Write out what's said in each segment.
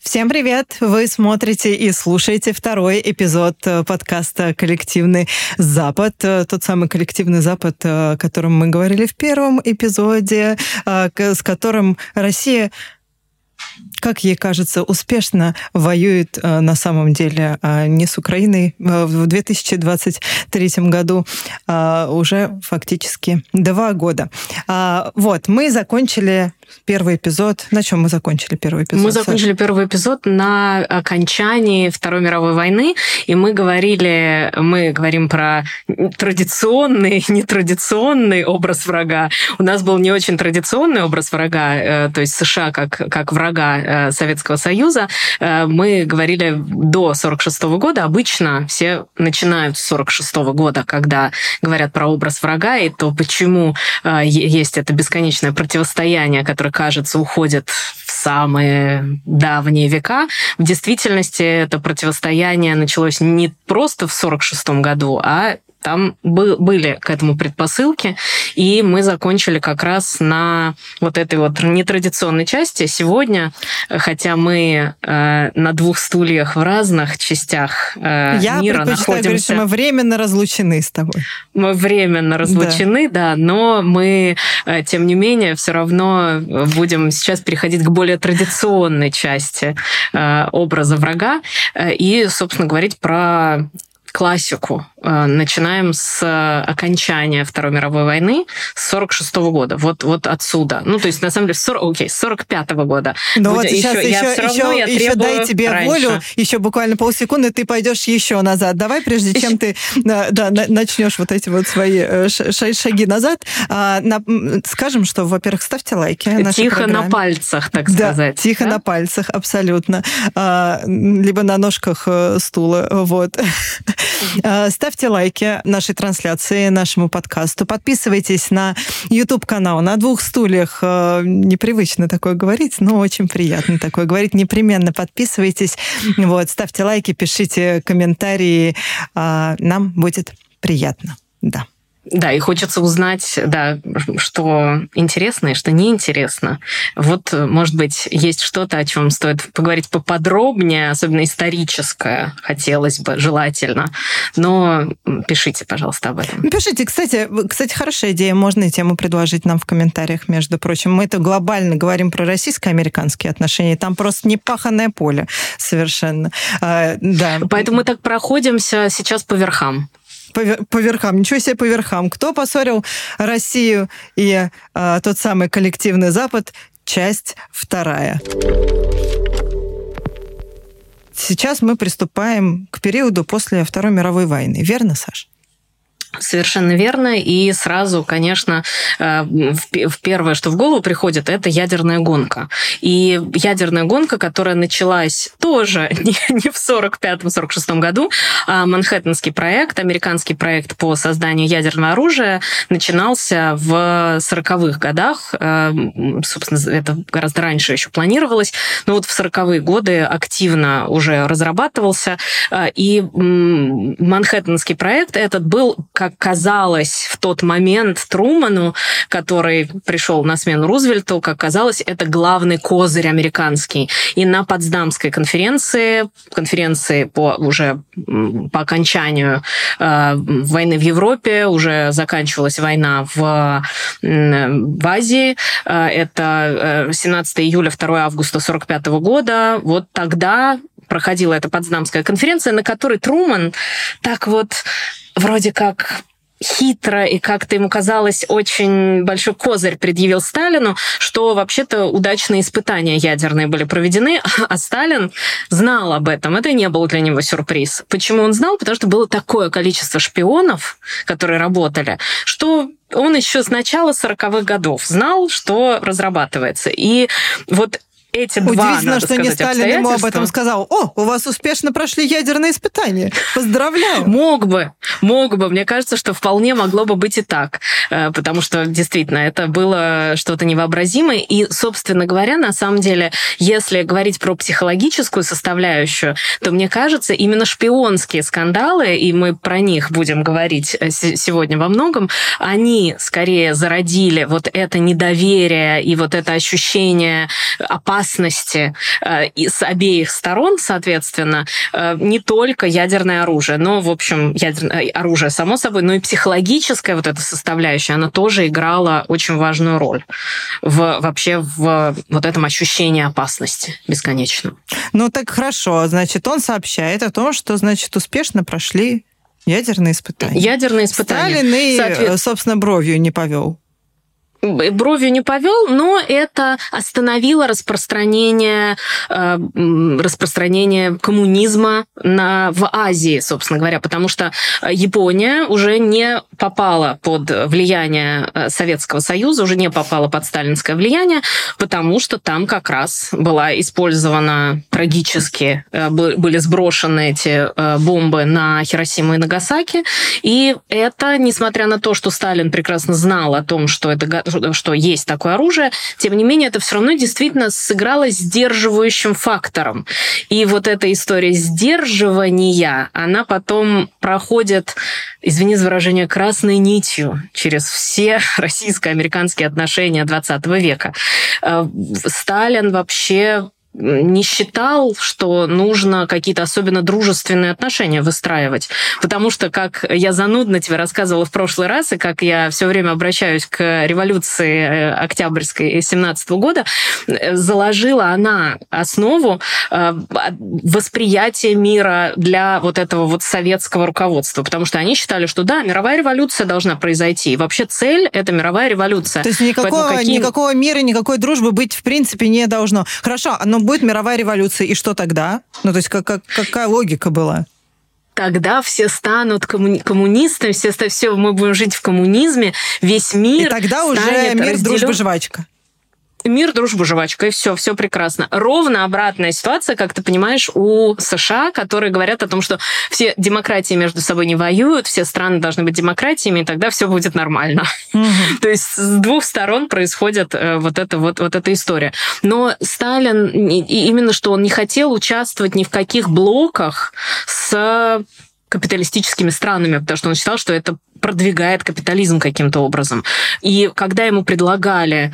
Всем привет! Вы смотрите и слушаете второй эпизод э, подкаста «Коллективный Запад». Э, Тот самый коллективный Запад, э, о котором мы говорили в первом эпизоде, с которым Россия как ей кажется, успешно воюет э, на самом деле а не с Украиной. Э, В 2023 году уже фактически два года. А, Вот, мы закончили первый эпизод. На чем мы закончили первый эпизод? Мы закончили первый эпизод на окончании Второй мировой войны, и мы говорили, мы говорим про традиционный, нетрадиционный образ врага. У нас был не очень традиционный образ врага, э, то есть США как, как врага э, Советского Союза. Э, Мы говорили до 46 года. Обычно все начинают с 46 года, когда говорят про образ врага, и то, почему э, есть это бесконечное противостояние, которое, кажется, уходит в самые давние века. В действительности это противостояние началось не просто в 46 году, а там бы- были к этому предпосылки, и мы закончили как раз на вот этой вот нетрадиционной части. Сегодня, э, хотя мы э, на двух стульях в разных частях э, Я мира предпочитаю говорить, находимся, мы временно разлучены с тобой. мы временно разлучены, да, но мы, э, тем не менее, все равно э, будем сейчас переходить к более традиционной части э, образа врага э, и, собственно, говорить про классику. Э, Начинаем с окончания Второй мировой войны с 46 года. Вот, вот отсюда. Ну, то есть, на самом деле, с 40, окей, с 45 года. Но Будет вот сейчас еще- я еще, всё равно еще, я еще дай тебе раньше. волю, еще буквально полсекунды, ты пойдешь еще назад. Давай, прежде чем ты да, да, на- начнешь вот эти вот свои э, шаги назад, а, скажем, что, во-первых, ставьте лайки. Тихо на пальцах, так да, сказать. тихо да? на пальцах, абсолютно. А, либо на ножках э, стула. Вот. А, Ставьте лайки нашей трансляции, нашему подкасту. Подписывайтесь на YouTube-канал на двух стульях. Э, Непривычно такое говорить, но очень приятно такое говорить. Непременно подписывайтесь. Вот, ставьте лайки, пишите комментарии. А, Нам будет приятно. Да. Да, и хочется узнать, да, что интересно и что неинтересно. Вот, может быть, есть что-то, о чем стоит поговорить поподробнее, особенно историческое, хотелось бы, желательно. Но пишите, пожалуйста, об этом. Пишите, кстати, кстати, хорошая идея, можно и тему предложить нам в комментариях, между прочим. Мы это глобально говорим про российско-американские отношения, там просто непаханное поле совершенно. А, да. Поэтому мы так проходимся сейчас по верхам. По, по верхам. Ничего себе по верхам. Кто поссорил Россию и а, тот самый коллективный Запад? Часть вторая. Сейчас мы приступаем к периоду после Второй мировой войны. Верно, Саш? Совершенно верно. И сразу, конечно, э, в пе- в первое, что в голову приходит, это ядерная гонка. И ядерная гонка, которая началась тоже не не в 45-46 году, а Манхэттенский проект, американский проект по созданию ядерного оружия, начинался в 40-х годах. Э, Собственно, это гораздо раньше еще планировалось. Но вот в 40-е годы активно уже разрабатывался. Э, И Манхэттенский проект этот был, как казалось в тот момент Труману, который пришел на смену Рузвельту, как казалось, это главный козырь американский. И на Потсдамской конференции, конференции по уже по окончанию э, войны в Европе, уже заканчивалась война в, в Азии, э, это э, 17 июля, 2 августа 45 года, вот тогда проходила эта Потсдамская конференция, на которой Труман так вот вроде как хитро и как-то ему казалось очень большой козырь предъявил Сталину, что вообще-то удачные испытания ядерные были проведены, а Сталин знал об этом. Это не был для него сюрприз. Почему он знал? Потому что было такое количество шпионов, которые работали, что он еще с начала 40-х годов знал, что разрабатывается. И вот эти два, Удивительно, что не сказать, Сталин ему об этом сказал. О, у вас успешно прошли ядерные испытания. Поздравляю. Мог бы, мог бы. Мне кажется, что вполне могло бы быть и так, Э, потому что действительно это было что-то невообразимое. И, собственно говоря, на самом деле, если говорить про психологическую составляющую, то мне кажется, именно шпионские скандалы, и мы про них будем говорить э, се- сегодня во многом, они скорее зародили вот это недоверие и вот это ощущение опасности э, и с обеих сторон, соответственно, э, не только ядерное оружие, но, в общем, ядерное оружие, само собой, но и психологическая вот эта составляющая, она тоже играла очень важную роль в, вообще в вот этом ощущении опасности бесконечном. Ну так хорошо, значит, он сообщает о том, что, значит, успешно прошли ядерные испытания. Ядерные испытания. Сталин и, Соответ- э, собственно, бровью не повел. Бровью не повел, но это остановило распространение, э, распространение коммунизма на, в Азии, собственно говоря, потому что э, Япония уже не попала под влияние э, Советского Союза, уже не попала под сталинское влияние, потому что там как раз была использована трагически, э, бы- были сброшены эти э, бомбы на Хиросиму и Нагасаки, и это, несмотря на то, что Сталин прекрасно знал о том, что это что есть такое оружие, тем не менее это все равно действительно сыграло сдерживающим фактором. И вот эта история сдерживания, она потом проходит, извини за выражение, красной нитью через все российско-американские отношения 20 века. Э, Сталин вообще не считал, что нужно какие-то особенно дружественные отношения выстраивать. Потому что, как я занудно тебе рассказывала в прошлый раз, и как я все время обращаюсь к революции э, Октябрьской 17 года, э, заложила она основу э, восприятия мира для вот этого вот советского руководства. Потому что они считали, что да, мировая революция должна произойти. И вообще цель — это мировая революция. То есть никакого, Поэтому какие- никакого мира, никакой дружбы быть в принципе не должно. Хорошо, но будет мировая революция, и что тогда? Ну, то есть как, как- какая логика была? Тогда все станут коммуни- коммунистами, все, все, мы будем жить в коммунизме, весь мир и тогда уже мир, разделен- дружба, жвачка. Мир, дружба, жвачка, и все, все прекрасно. Ровно обратная ситуация, как ты понимаешь, у США, которые говорят о том, что все демократии между собой не воюют, все страны должны быть демократиями, и тогда все будет нормально. То есть с двух сторон происходит э, вот эта вот, вот эта история. Но Сталин, и именно что он не хотел участвовать ни в каких блоках с капиталистическими странами, потому что он считал, что это продвигает капитализм каким-то образом. И когда ему предлагали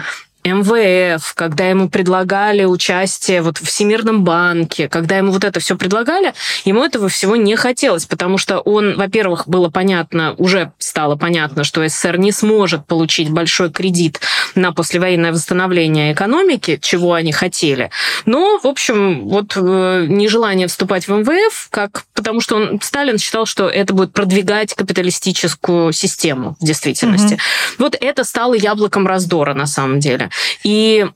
МВФ, когда ему предлагали участие вот в Всемирном банке, когда ему вот это все предлагали, ему этого всего не хотелось, потому что он, во-первых, было понятно, уже стало понятно, что СССР не сможет получить большой кредит на послевоенное восстановление экономики, чего они хотели. Но, в общем, вот э, нежелание вступать в МВФ, как, потому что он, Сталин считал, что это будет продвигать капиталистическую систему в действительности. Вот это стало яблоком раздора на самом деле. И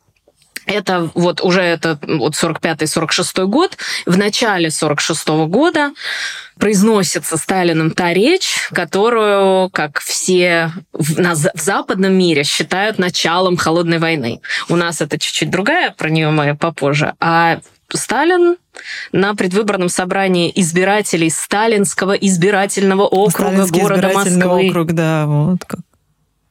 это вот уже это вот 45-46 год. В начале 46 года произносится Сталином та речь, которую, как все в, на, в западном мире считают началом холодной войны. У нас это чуть-чуть другая, про нее мы попозже. А Сталин на предвыборном собрании избирателей Сталинского избирательного округа Сталинский города избирательный Москвы. округ, да, вот как.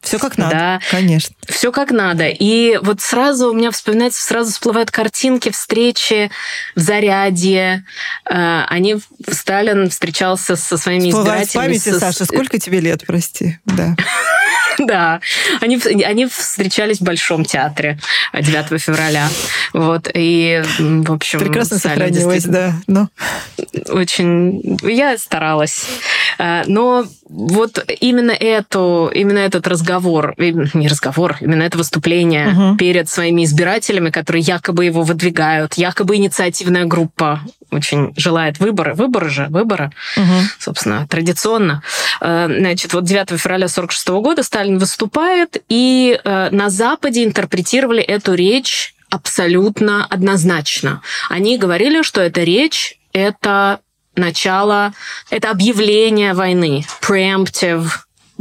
Все как надо, Да. конечно. Все как надо. И вот сразу у меня вспоминается, сразу всплывают картинки встречи в Зарядье. Э, Они, Сталин встречался со своими Всплывает в избирателями. памяти, со- Саша, сколько тебе лет, прости? Да. Да. Они, они встречались в Большом театре 9 февраля. Вот. И, в общем... Прекрасно сохранилось, да. Ну, очень... Я старалась. Э, Но вот именно эту, именно этот разговор, не разговор, именно это выступление Мгм. перед своими избирателями, которые якобы его выдвигают, якобы инициативная группа очень желает выборы. Выборы же, выборы, мгм. собственно, традиционно. Э, Значит, вот 9 февраля 46 года Сталин выступает, и э, на Западе интерпретировали эту речь абсолютно однозначно. Они говорили, что эта речь — это начало, это объявление войны, preemptive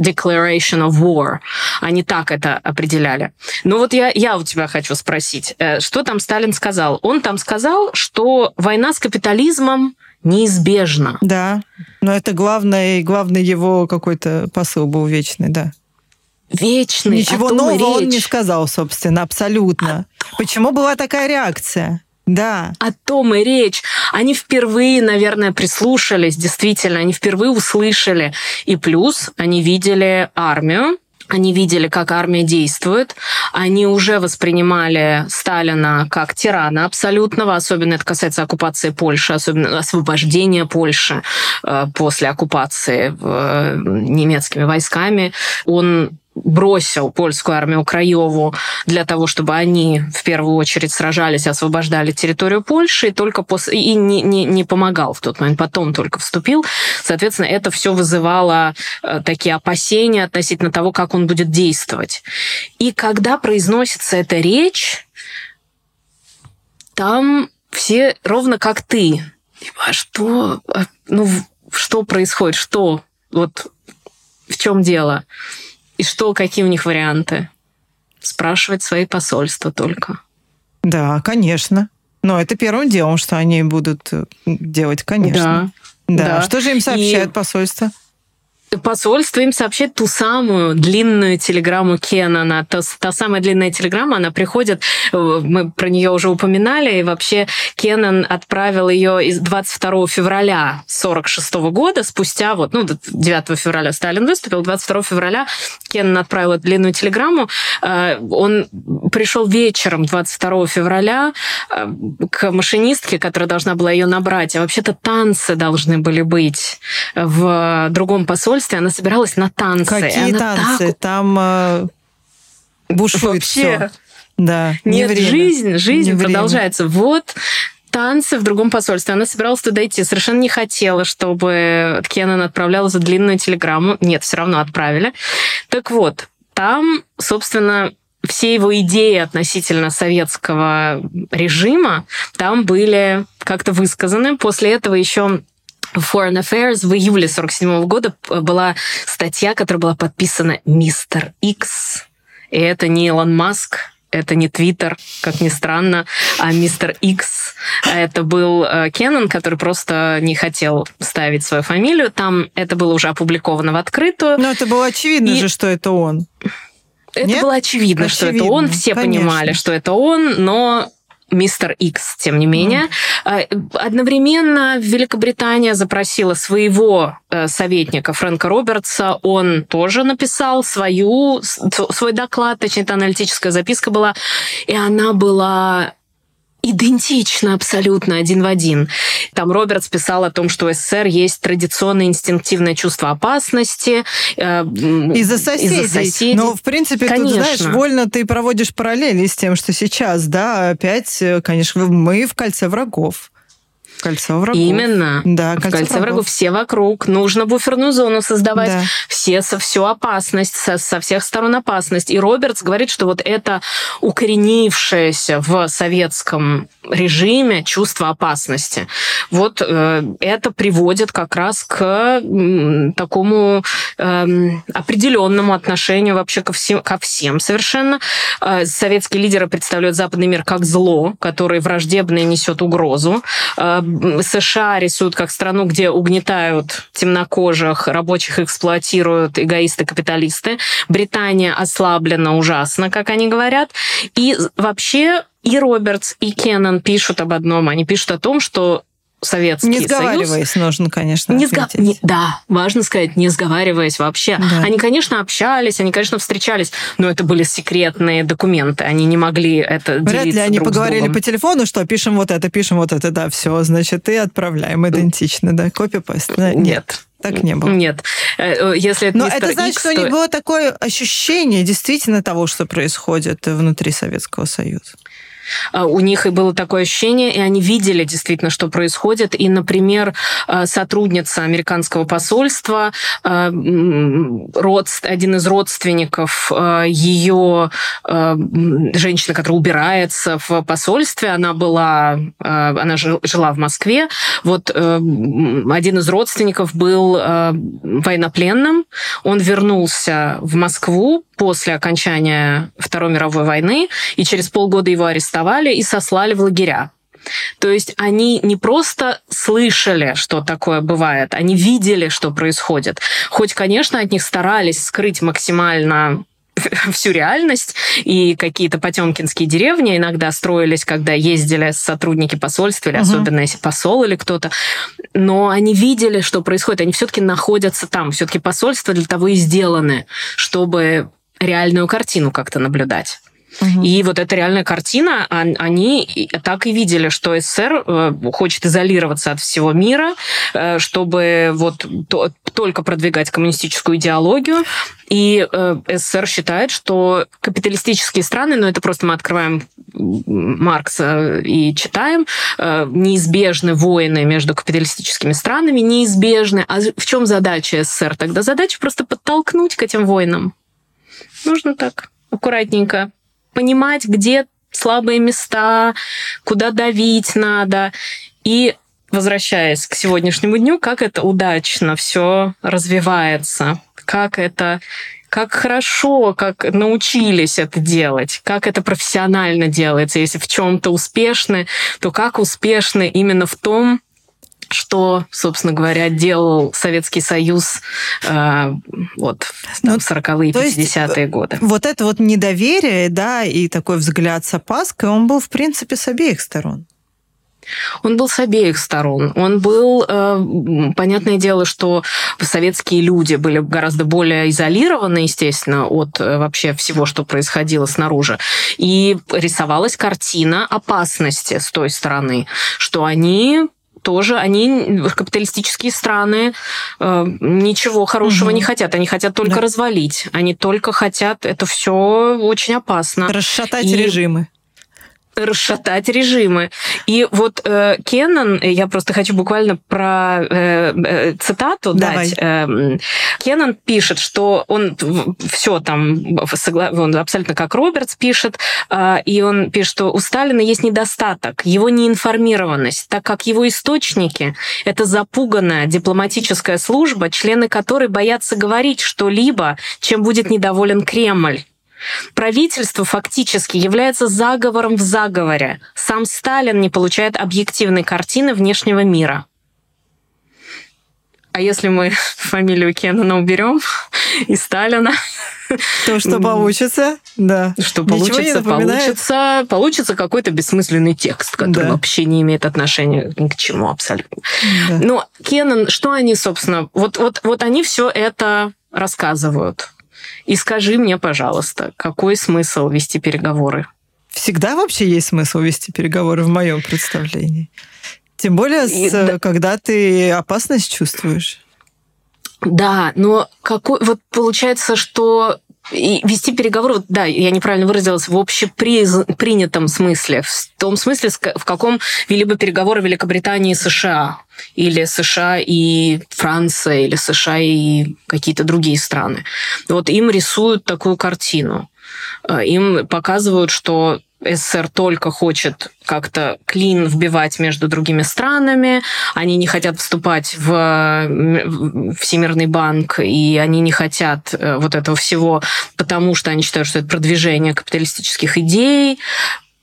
declaration of war. Они так это определяли. Но вот я, я у тебя хочу спросить, э, что там Сталин сказал? Он там сказал, что война с капитализмом неизбежна. Да, но это главный, главный его какой-то посыл был вечный, да. Вечный. Ничего нового он не сказал, собственно, абсолютно. А... Почему была такая реакция? Да. О том и речь. Они впервые, наверное, прислушались, действительно, они впервые услышали. И плюс они видели армию, они видели, как армия действует. Они уже воспринимали Сталина как тирана абсолютного. Особенно это касается оккупации Польши, особенно освобождения Польши э, после оккупации э, немецкими войсками. Он бросил польскую армию Краеву для того, чтобы они в первую очередь сражались, освобождали территорию Польши, и только после и не, не, не помогал в тот момент, потом только вступил. Соответственно, это все вызывало э, такие опасения относительно того, как он будет действовать. И когда произносится эта речь, там все ровно как ты. Типа, а что, а, ну, что происходит, что, вот в чем дело? И что, какие у них варианты? Спрашивать свои посольства только. Да, конечно. Но это первым делом, что они будут э, делать, конечно. Да. Да. да. Что же им сообщают И... посольства? Посольство им сообщает ту самую длинную телеграмму Кеннона. Та, та самая длинная телеграмма, она приходит, э, мы про нее уже упоминали, и вообще Кеннон отправил ее из 22 февраля 46 года, спустя вот, ну, 9 февраля Сталин выступил, 22 февраля Кеннон отправил длинную телеграмму. Э, он пришел вечером 22 февраля э, к машинистке, которая должна была ее набрать, а вообще-то танцы должны были быть в другом посольстве, она собиралась на танцы. Какие танцы? Так... Там э, бушует Вообще. все. Да, Нет, не жизнь, жизнь не продолжается. Время. Вот танцы в другом посольстве. Она собиралась туда идти, совершенно не хотела, чтобы Кеннон отправлял за длинную телеграмму. Нет, все равно отправили. Так вот, там, собственно, все его идеи относительно советского режима там были как-то высказаны. После этого еще Foreign Affairs в июле 47 года была статья, которая была подписана «Мистер Икс». И это не Илон Маск, это не Твиттер, как ни странно, а мистер Икс. Это был э, Кеннон, который просто не хотел ставить свою фамилию. Там это было уже опубликовано в открытую. Но это было очевидно и... же, что это он. Это Нет? было очевидно, очевидно, что это он. Все Конечно. понимали, что это он, но мистер Икс, тем не менее. Mm. Одновременно Великобритания запросила своего э, советника Фрэнка Робертса. Он тоже написал свою, свой доклад, точнее, это аналитическая записка была, и она была идентично абсолютно один в один. Там Робертс писал о том, что у СССР есть традиционное инстинктивное чувство опасности. Э, из-за соседей. из соседей. Но, в принципе, конечно. тут, знаешь, вольно ты проводишь параллели с тем, что сейчас, да, опять, э, конечно, мы в кольце врагов. Кольцо врагов. Именно. Да, кольцо, кольцо врагов. врагов. Все вокруг. Нужно буферную зону создавать. Да. Все со всю опасность, со, со всех сторон опасность. И Робертс говорит, что вот это укоренившееся в советском режиме чувство опасности, вот э, это приводит как раз к э, такому э, определенному отношению вообще ко всем, ко всем совершенно. Э, советские лидеры представляют западный мир как зло, которое враждебно и несет угрозу. Э, США рисуют как страну, где угнетают темнокожих, рабочих эксплуатируют эгоисты-капиталисты. Британия ослаблена ужасно, как они говорят. И вообще и Робертс, и Кеннон пишут об одном. Они пишут о том, что Советский Не сговариваясь, Союз. нужно, конечно, не сго... не, Да, важно сказать, не сговариваясь вообще. Да. Они, конечно, общались, они, конечно, встречались, но это были секретные документы, они не могли это Вряд ли они друг поговорили по телефону, что пишем вот это, пишем вот это, да, все, значит, и отправляем идентично, да, копи-паст. Да? Нет. Так не было. Нет. Э, э, если это Но это значит, X, что то... у них было такое ощущение действительно того, что происходит внутри Советского Союза. А, у них и было такое ощущение, и они видели действительно, что происходит. И, например, а, сотрудница американского посольства, а, один из родственников ее женщины, которая убирается в посольстве, она была, она жила в Москве. Вот один из родственников был военнопленным, он вернулся в Москву после окончания Второй мировой войны, и через полгода его арестовали и сослали в лагеря. То есть они не просто слышали, что такое бывает, они видели, что происходит. Хоть, конечно, от них старались скрыть максимально всю реальность, и какие-то потемкинские деревни иногда строились, когда ездили сотрудники посольства, или угу. особенно если посол или кто-то, но они видели, что происходит, они все-таки находятся там, все-таки посольства для того и сделаны, чтобы реальную картину как-то наблюдать. Угу. И вот эта реальная картина, они так и видели, что СССР э, хочет изолироваться от всего мира, э, чтобы вот только продвигать коммунистическую идеологию. И э, СССР считает, что капиталистические страны, ну это просто мы открываем Маркса и читаем, неизбежны войны между капиталистическими странами, неизбежны. А в чем задача СССР тогда? Задача просто подтолкнуть к этим войнам. Нужно так, аккуратненько понимать, где слабые места, куда давить надо. И возвращаясь к сегодняшнему дню, как это удачно все развивается, как это как хорошо, как научились это делать, как это профессионально делается. Если в чем-то успешны, то как успешны именно в том, что, собственно говоря, делал Советский Союз э, вот ну, 40-е, 50-е годы. Вот это вот недоверие, да, и такой взгляд с опаской, он был, в принципе, с обеих сторон. Он был с обеих сторон. Он был, э, понятное дело, что советские люди были гораздо более изолированы, естественно, от э, вообще всего, что происходило снаружи. И рисовалась картина опасности с той стороны, что они тоже они капиталистические страны э, ничего хорошего угу. не хотят, они хотят только да. развалить, они только хотят это все очень опасно. Расшатать и... режимы расшатать режимы. И вот э, Кеннон, я просто хочу буквально про э, э, цитату Давай. дать. Э, Кеннон пишет, что он все там, он абсолютно как Робертс пишет, э, и он пишет, что у Сталина есть недостаток, его неинформированность, так как его источники — это запуганная дипломатическая служба, члены которой боятся говорить что-либо, чем будет недоволен Кремль. Правительство фактически является заговором в заговоре. Сам Сталин не получает объективной картины внешнего мира. А если мы фамилию Кеннона уберем и Сталина, то, что получится, да. Что получится, получится, получится какой-то бессмысленный текст, который да. вообще не имеет отношения ни к чему абсолютно. Да. Но Кеннон, что они, собственно, вот, вот, вот они все это рассказывают. И скажи мне, пожалуйста, какой смысл вести переговоры? Всегда вообще есть смысл вести переговоры в моем представлении. Тем более, и, с, да. когда ты опасность чувствуешь. Да, но какой вот получается, что и вести переговоры, да, я неправильно выразилась, в общепринятом смысле, в том смысле, в каком вели бы переговоры Великобритании и США, или США и Франция, или США и какие-то другие страны. Вот им рисуют такую картину. Э, им показывают, что СССР только хочет как-то клин вбивать между другими странами, они не хотят вступать в Всемирный банк, и они не хотят э, вот этого всего, потому что они считают, что это продвижение капиталистических идей,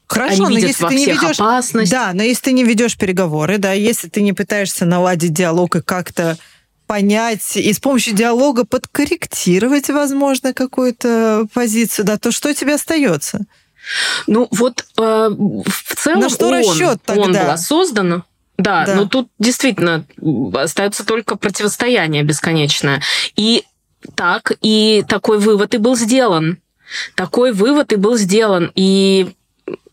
Хорошо, Они но если во ты не ведешь, опасность. Да, но если ты не ведешь переговоры, да, если ты не пытаешься наладить диалог и как-то понять и с помощью диалога подкорректировать, возможно, какую-то позицию, да, то что тебе остается? Ну вот э, в целом На что он, расчет тогда? он был осознан. Да, да, но тут действительно остается только противостояние бесконечное. И так, и такой вывод и был сделан. Такой вывод и был сделан. И,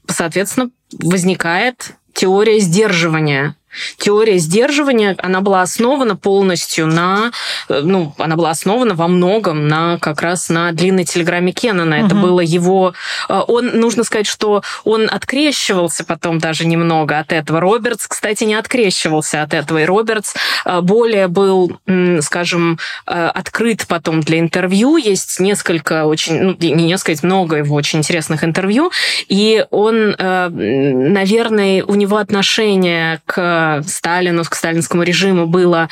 соответственно, возникает теория сдерживания. Теория сдерживания, она была основана полностью на, э, ну, она была основана во многом на как раз на длинной телеграмме Кеннона. Это было его... Э, он, нужно сказать, что он открещивался потом даже немного от этого. Робертс, кстати, не открещивался от этого. И Робертс э, более был, скажем, открыт потом для интервью. Есть несколько очень, ну, не несколько, много его очень интересных интервью. И он, наверное, у него отношение к Сталину, к сталинскому режиму было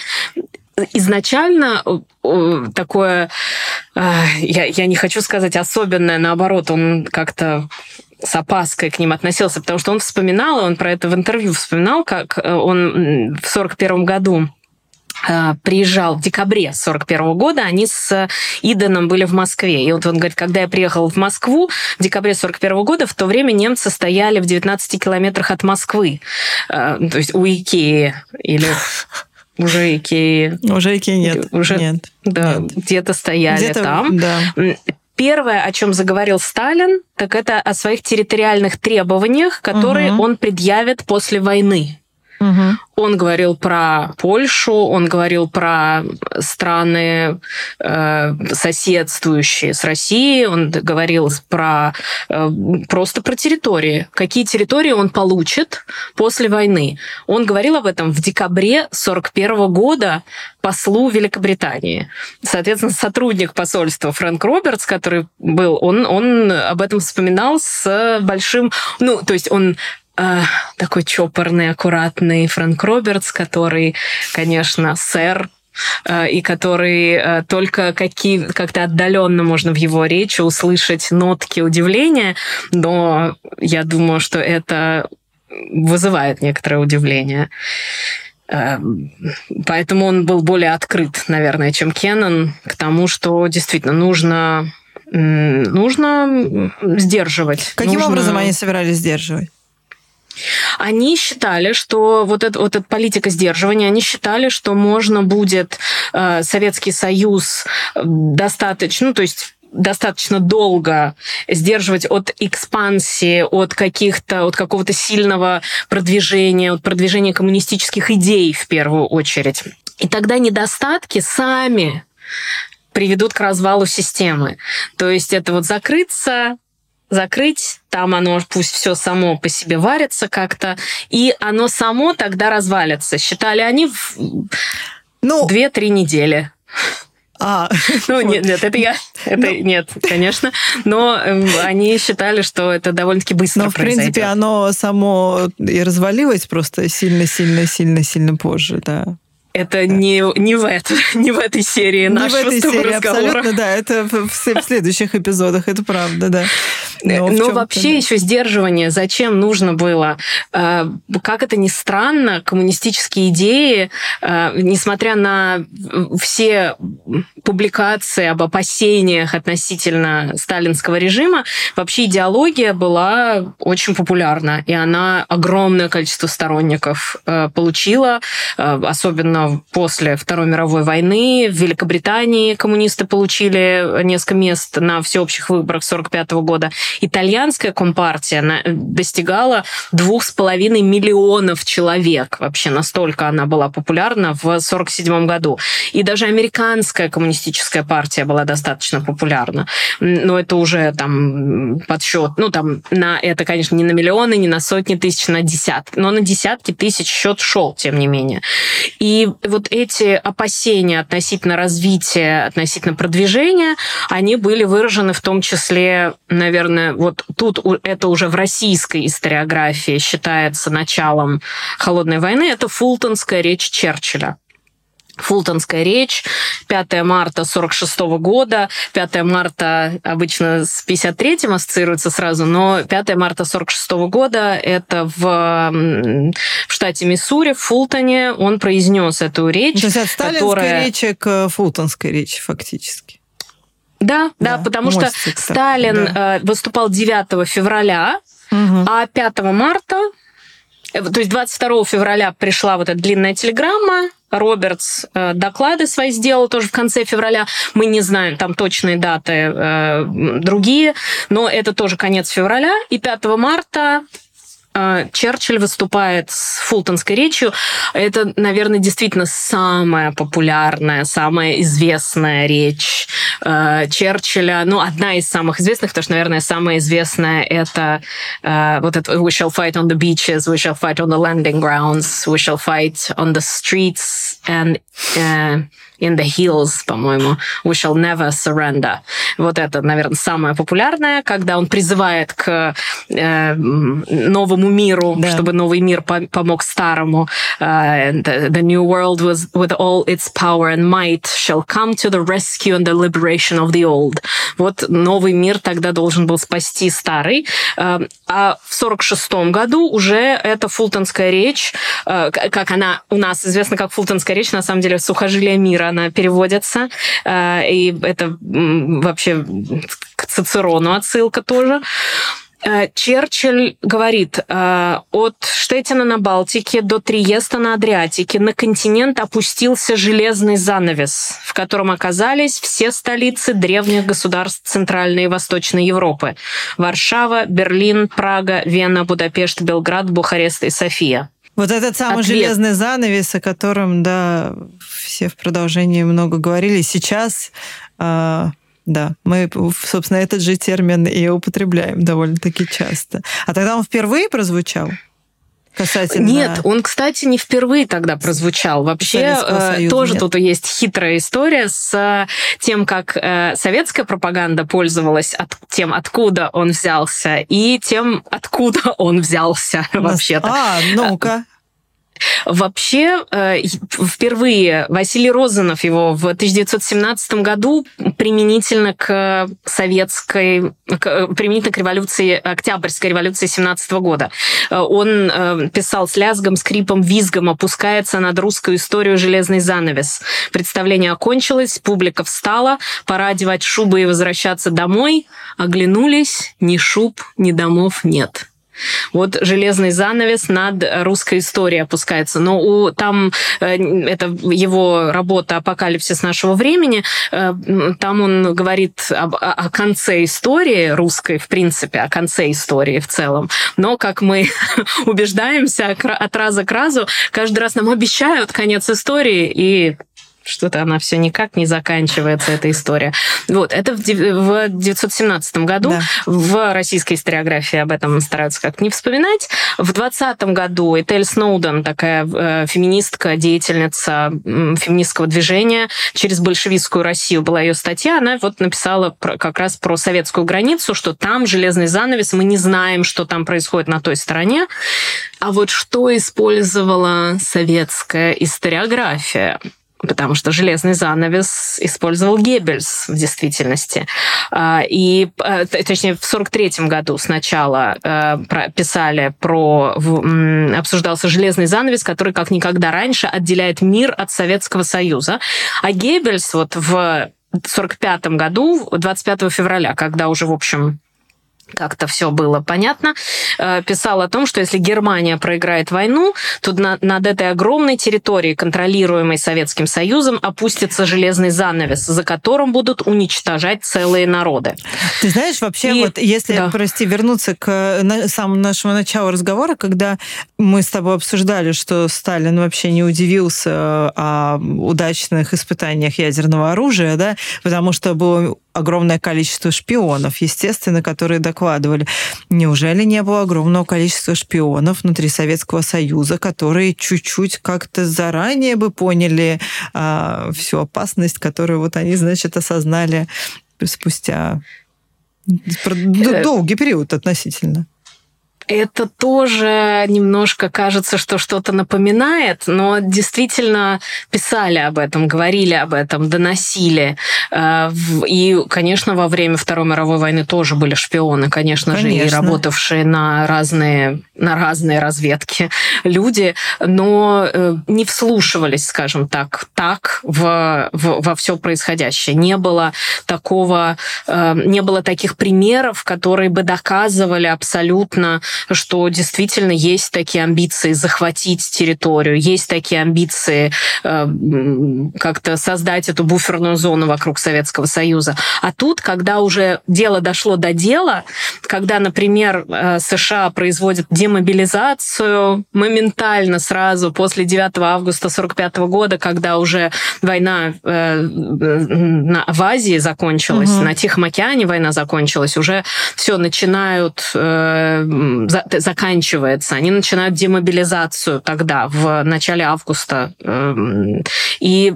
изначально э, такое, э, я, я не хочу сказать особенное, наоборот, он как-то с опаской к ним относился, потому что он вспоминал, он про это в интервью вспоминал, как э, он в 1941 году Э, приезжал в декабре 41 года, они с Иденом были в Москве. И вот он говорит, когда я приехал в Москву в декабре 41 года, в то время немцы стояли в 19 километрах от Москвы. Э, то есть у Икеи или уже Икеи. Уже Икеи нет. Уже, нет. Да, где-то стояли где там. Да. Первое, о чем заговорил Сталин, так это о своих территориальных требованиях, которые угу. он предъявит после войны. Угу. Он говорил про Польшу, он говорил про страны э, соседствующие с Россией, он говорил про э, просто про территории. Какие территории он получит после войны? Он говорил об этом в декабре 41 года послу Великобритании. Соответственно, сотрудник посольства Фрэнк Робертс, который был, он, он об этом вспоминал с большим... Ну, то есть он э, такой чопорный, аккуратный Фрэнк Робертс, который, конечно, сэр, э, и который э, только какие, как-то отдаленно можно в его речи услышать нотки удивления, но я думаю, что это вызывает некоторое удивление. Э, поэтому он был более открыт, наверное, чем Кеннон к тому, что действительно нужно, нужно сдерживать. Каким нужно... образом они собирались сдерживать? Они считали, что вот, это, вот эта политика сдерживания, они считали, что можно будет э, Советский Союз э, достаточно, ну, то есть достаточно долго сдерживать от экспансии, от каких-то, от какого-то сильного продвижения, от продвижения коммунистических идей в первую очередь. И тогда недостатки сами приведут к развалу системы. То есть это вот закрыться, закрыть, там оно пусть все само по себе варится как-то, и оно само тогда развалится. Считали они в ну, 2-3 недели. А, ну нет, нет, это я, это ну, нет, конечно, но э, они считали, что это довольно-таки быстро Но в произойдет. принципе оно само и развалилось просто сильно-сильно-сильно-сильно позже, да. Это не, не, в это, не в этой серии не нашего в этой серии, разговора. Абсолютно, да. Это в, в следующих эпизодах, это правда, да. Но, Но вообще да. еще сдерживание. Зачем нужно было? Э, как это ни странно, коммунистические идеи, э, несмотря на все публикации об опасениях относительно сталинского режима, вообще идеология была очень популярна. И она огромное количество сторонников э, получила, особенно после Второй мировой войны. В Великобритании коммунисты получили несколько мест на всеобщих выборах 1945 года. Итальянская компартия достигала двух с половиной миллионов человек. Вообще настолько она была популярна в 1947 году. И даже американская коммунистическая партия была достаточно популярна. Но это уже там подсчет. Ну, там на это, конечно, не на миллионы, не на сотни тысяч, на десятки. Но на десятки тысяч счет шел, тем не менее. И вот эти опасения относительно развития, относительно продвижения, они были выражены в том числе, наверное, вот тут это уже в российской историографии считается началом холодной войны, это фултонская речь Черчилля. Фултонская речь, 5 марта 46 года. 5 марта обычно с 53-м ассоциируется сразу, но 5 марта 46 года это в, в штате Миссури, в Фултоне, он произнес эту речь. То есть от сталинской которая... речи к фултонской речи фактически. Да, да, да потому что Сталин да. Э, выступал 9 февраля, угу. а 5 марта, э, то есть 22 февраля пришла вот эта длинная телеграмма, Робертс э, доклады свои сделал тоже в конце февраля. Мы не знаем там точные даты э, другие, но это тоже конец февраля. И 5 марта Черчилль выступает с фултонской речью. Это, наверное, действительно самая популярная, самая известная речь э, Черчилля. Ну, одна из самых известных, потому что, наверное, самая известная это э, вот это «We shall fight on the beaches, we shall fight on the landing grounds, we shall fight on the streets and uh, in the hills», по-моему, «We shall never surrender». Вот это, наверное, самое популярное, когда он призывает к э, новому миру, да. чтобы новый мир помог старому. Uh, the, the new world was, with all its power and might shall come to the rescue and the liberation of the old. Вот новый мир тогда должен был спасти старый. Uh, а в 46 году уже эта фултонская речь, uh, как она у нас известна как фултонская речь, на самом деле сухожилие мира, она переводится. И это вообще к Цицерону отсылка тоже. Э, Черчилль говорит, э, от Штетина на Балтике до Триеста на Адриатике на континент опустился железный занавес, в котором оказались все столицы древних государств Центральной и Восточной Европы. Варшава, Берлин, Прага, Вена, Будапешт, Белград, Бухарест и София. Вот этот самый Ответ. железный занавес, о котором, да, все в продолжении много говорили. Сейчас э, да, мы, собственно, этот же термин и употребляем довольно-таки часто. А тогда он впервые прозвучал? Касательно... Нет, он, кстати, не впервые тогда прозвучал. Вообще э, Союза, тоже нет. тут есть хитрая история с э, тем, как э, советская пропаганда пользовалась от, тем, откуда он взялся, и тем, откуда он взялся вообще-то. А, ну-ка. Вообще, э, впервые Василий Розанов его в 1917 году применительно к советской, применительно к революции, Октябрьской революции 17 года. Э, он э, писал с лязгом, скрипом, визгом, опускается над русскую историю железный занавес. Представление окончилось, публика встала, пора одевать шубы и возвращаться домой. Оглянулись, ни шуб, ни домов нет. Вот железный занавес над русской историей опускается. Но у, там э, это его работа «Апокалипсис нашего времени». Э, там он говорит об, о конце истории русской, в принципе, о конце истории в целом. Но, как мы убеждаемся от раза к разу, каждый раз нам обещают конец истории, и что-то она все никак не заканчивается, эта история. Вот, это в 1917 году. Да. В российской историографии об этом стараются как-то не вспоминать. В 20 году Этель Сноуден, такая э, феминистка, деятельница феминистского движения через большевистскую Россию была ее статья, она вот написала про, как раз про советскую границу, что там железный занавес, мы не знаем, что там происходит на той стороне. А вот что использовала советская историография? Потому что железный занавес использовал Геббельс в действительности. А, и, а, точнее, в 1943 году сначала а, писали про... обсуждался железный занавес, который как никогда раньше отделяет мир от Советского Союза. А Геббельс вот в 1945 году, 25 февраля, когда уже, в общем, как-то все было понятно, э, писал о том, что если Германия проиграет войну, то над этой огромной территорией, контролируемой Советским Союзом, опустится железный занавес, за которым будут уничтожать целые народы. Ты знаешь, вообще, И... вот если, да. прости, вернуться к самому нашему началу разговора, когда мы с тобой обсуждали, что Сталин вообще не удивился э, о удачных испытаниях ядерного оружия, да, потому что было огромное количество шпионов, естественно, которые докладывали. Неужели не было огромного количества шпионов внутри Советского Союза, которые чуть-чуть как-то заранее бы поняли а, всю опасность, которую вот они, значит, осознали спустя э, долгий период относительно? Это тоже немножко кажется, что что-то напоминает, но действительно писали об этом, говорили об этом, доносили. Э, и, конечно, во время Второй мировой войны тоже были шпионы, конечно, конечно. же, и работавшие на разные, на разные разведки люди, но э, не вслушивались, скажем так, так в, в, во все происходящее. Не было такого, э, не было таких примеров, которые бы доказывали абсолютно что действительно есть такие амбиции захватить территорию, есть такие амбиции э, как-то создать эту буферную зону вокруг Советского Союза. А тут, когда уже дело дошло до дела, когда, например, э, США производят демобилизацию моментально сразу после 9 августа 1945 года, когда уже война э, в Азии закончилась, угу. на Тихом океане война закончилась, уже все начинают, э, заканчивается, они начинают демобилизацию тогда, в начале августа. И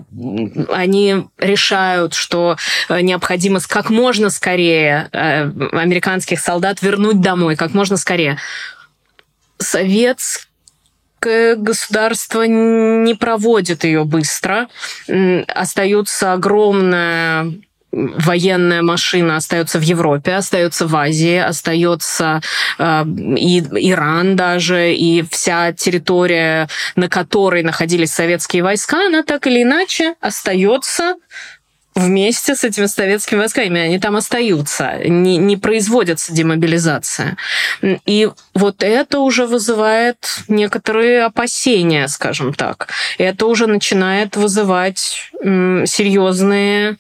они решают, что необходимо как можно скорее американских солдат вернуть домой, как можно скорее. Советское государство не проводит ее быстро. Остается огромная военная машина остается в Европе, остается в Азии, остается э, и Иран даже, и вся территория, на которой находились советские войска, она так или иначе остается вместе с этими советскими войсками. Они там остаются, не, не производится демобилизация. И вот это уже вызывает некоторые опасения, скажем так. Это уже начинает вызывать серьезные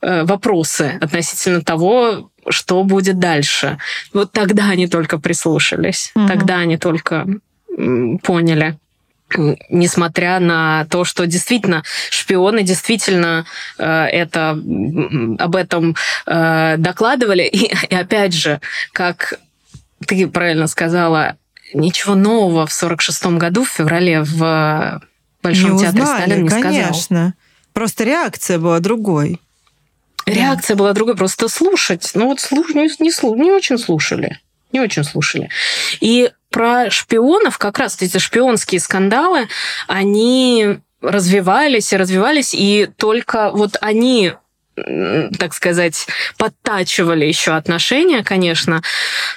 э, вопросы относительно того, что будет дальше. Вот тогда они только прислушались, угу. тогда они только поняли несмотря на то, что действительно шпионы действительно э, это, об этом э, докладывали. И, и опять же, как ты правильно сказала, ничего нового в 46 году, в феврале, в Большом не театре узнали, Сталин не конечно. сказал. Конечно. Просто реакция была другой. Реакция да. была другой. Просто слушать. Ну вот слуш... не, не, не очень слушали. Не очень слушали. И про шпионов, как раз эти шпионские скандалы, они развивались и развивались, и только вот они так сказать, подтачивали еще отношения, конечно.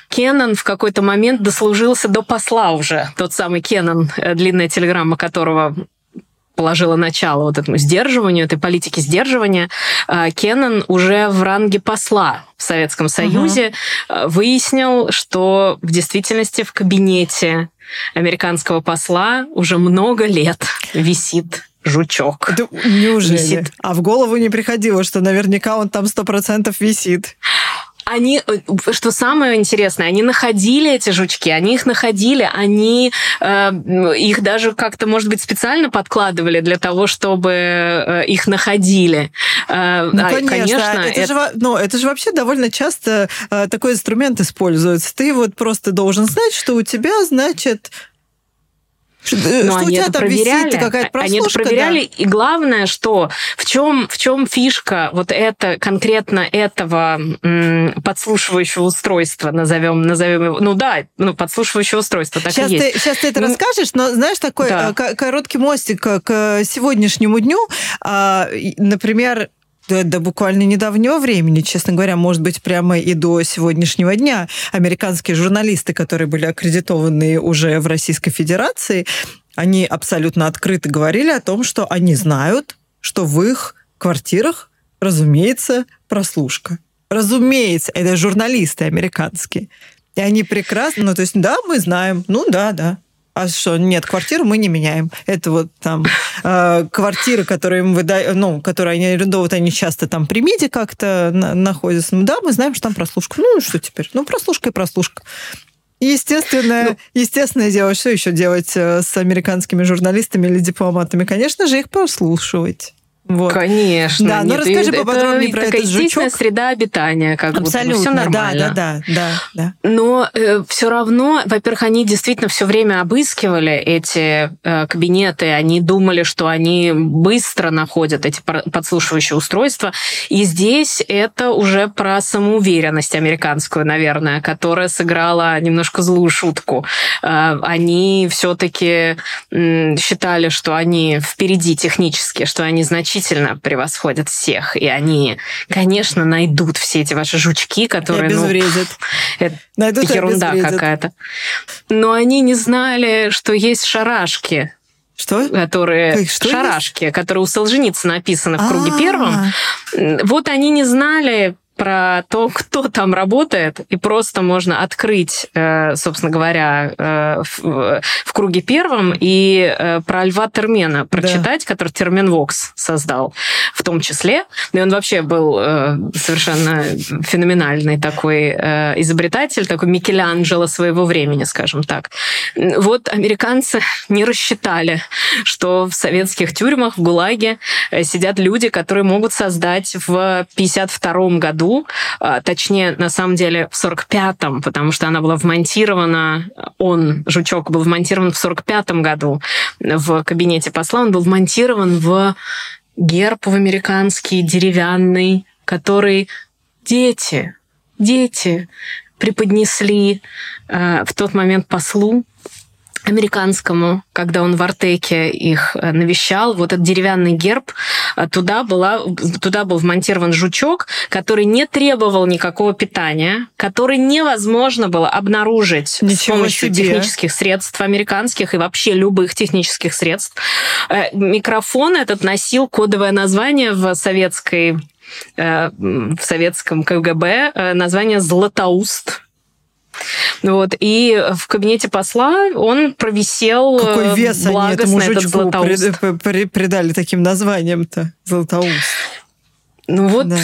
Кеннон в какой-то момент дослужился до посла уже. Тот самый Кеннон, э, длинная телеграмма которого положила начало вот этому сдерживанию, этой политике сдерживания, э, Кеннон уже в ранге посла в Советском Союзе угу. выяснил, что в действительности в кабинете американского посла уже много лет висит жучок. Да, неужели? Висит. А в голову не приходило, что наверняка он там сто процентов висит они, э, что самое интересное, они находили эти жучки, они их находили, они э, их даже как-то, может быть, специально подкладывали для того, чтобы э, их находили. Э, ну, конечно, конечно это, это... Же, ну, это же вообще довольно часто э, такой инструмент используется. Ты вот просто должен знать, что у тебя, значит, что, э, Но что они у тебя это там проверяли, висит какая-то прослушка? Они это проверяли, да? и главное, что в чем, в чем фишка вот это конкретно этого м, подслушивающего устройства, назовем, назовем его, ну да, ну подслушивающего устройства, так сейчас и есть. Ты, сейчас ты это ну, расскажешь, но знаешь, такой да. Э, короткий мостик к сегодняшнему дню, а, например, до, до буквально недавнего времени, честно говоря, может быть, прямо и до сегодняшнего дня, американские журналисты, которые были аккредитованы уже в Российской Федерации, они абсолютно открыто говорили о том, что они знают, что в их квартирах, разумеется, прослушка. Разумеется, это журналисты американские. И они прекрасно, ну, то есть, да, мы знаем, ну, да, да, а что, нет, квартиру мы не меняем. Это вот там э, квартиры, которые им выдают, ну, которые они арендуют, они часто там при МИДе как-то на- находятся. Ну, да, мы знаем, что там прослушка. Ну, что теперь? Ну, прослушка и прослушка. Естественное, ну, естественное дело, что еще делать э, с американскими журналистами или дипломатами? Конечно же, их прослушивать. Вот. Конечно. Да, ну расскажи поподробнее это про этот жучок. среда обитания, как Абсолютно, будто все нормально. Да, да, да, да. Но э, все равно, во-первых, они действительно все время обыскивали эти э, кабинеты, они думали, что они быстро находят эти подслушивающие устройства. И здесь это уже про самоуверенность американскую, наверное, которая сыграла немножко злую шутку. Э, они все-таки э, считали, что они впереди технически, что они значительно значительно превосходят всех. И они, конечно, найдут все эти ваши жучки, которые... Ну, это найдут ерунда какая-то. Но они не знали, что есть шарашки. Что? Которые что шарашки, есть? которые у Солженицына написаны в круге А-а-а. первом. Вот они не знали про то, кто там работает, и просто можно открыть, э, собственно говоря, э, в, в круге первом и э, про Льва Термена прочитать, да. который Терменвокс создал в том числе. И он вообще был совершенно феноменальный такой изобретатель, такой Микеланджело своего времени, скажем так. Вот американцы не рассчитали, что в советских тюрьмах, в ГУЛАГе сидят люди, которые могут создать в 52 году, а, точнее, на самом деле, в 45-м, потому что она была вмонтирована, он, жучок, был вмонтирован в 45-м году в кабинете посла, он был вмонтирован в герб в американский, деревянный, который дети, дети преподнесли э, в тот момент послу американскому, когда он в Артеке их э, навещал, вот этот деревянный герб, э, туда, была, туда был вмонтирован жучок, который не требовал никакого питания, который невозможно было обнаружить Ничего с помощью себе. технических средств американских и вообще любых технических средств. Э, микрофон этот носил кодовое название в советской в советском КГБ название «Златоуст». Вот. И в кабинете посла он провисел Какой вес они этому при, при, придали таким названием-то? Златоуст. Ну вот да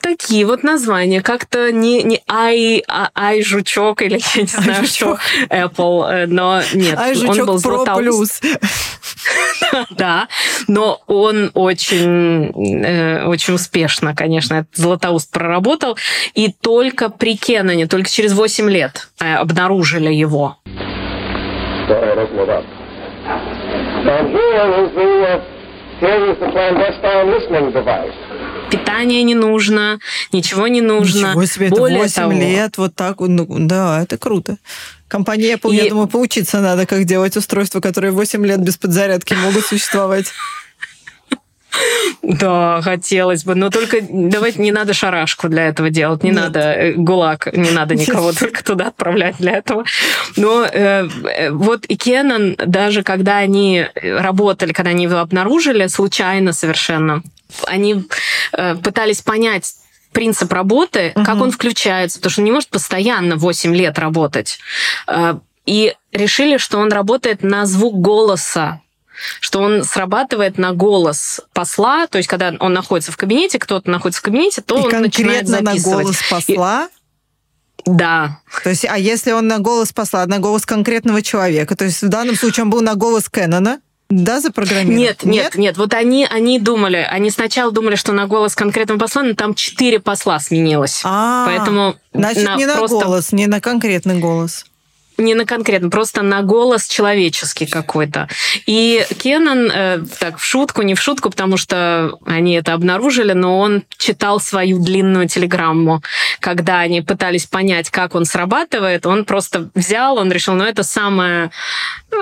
такие вот названия. Как-то не, не ай, а, ай жучок или я не знаю, что Apple, э, но нет, ай, он был Pro плюс. Да, но он очень, э, очень успешно, конечно, этот Златоуст проработал. И только при Кеноне, только через 8 лет э, обнаружили его. And here is the, uh, here is the clandestine listening device питания не нужно, ничего не нужно. Ничего себе, Более это 8 того, лет, вот так, ну, да, это круто. Компания Apple, и... я думаю, поучиться надо, как делать устройства, которые 8 лет без подзарядки могут существовать. Да, хотелось бы. Но только давайте не надо шарашку для этого делать, не Нет. надо э, гулаг, не надо никого только туда отправлять для этого. Но э, э, вот и Кеннон, даже когда они работали, когда они его обнаружили, случайно совершенно, они э, пытались понять, принцип работы, угу. как он включается, потому что он не может постоянно 8 лет работать. Э, и решили, что он работает на звук голоса что он срабатывает на голос посла, то есть когда он находится в кабинете, кто-то находится в кабинете, то и он начинает записывать. на голос посла? И... Да. То есть, а если он на голос посла, на голос конкретного человека, то есть в данном случае он был на голос Кэнона, да, запрограммирован? Нет, нет, нет, нет. Вот они, они думали, они сначала думали, что на голос конкретного посла, но там четыре посла сменилось. А, Поэтому значит, на не на просто... голос, не на конкретный голос не на конкретно, просто на голос человеческий какой-то. И Кеннон, э, так, в шутку, не в шутку, потому что они это обнаружили, но он читал свою длинную телеграмму. Когда они пытались понять, как он срабатывает, он просто взял, он решил, ну, это самое...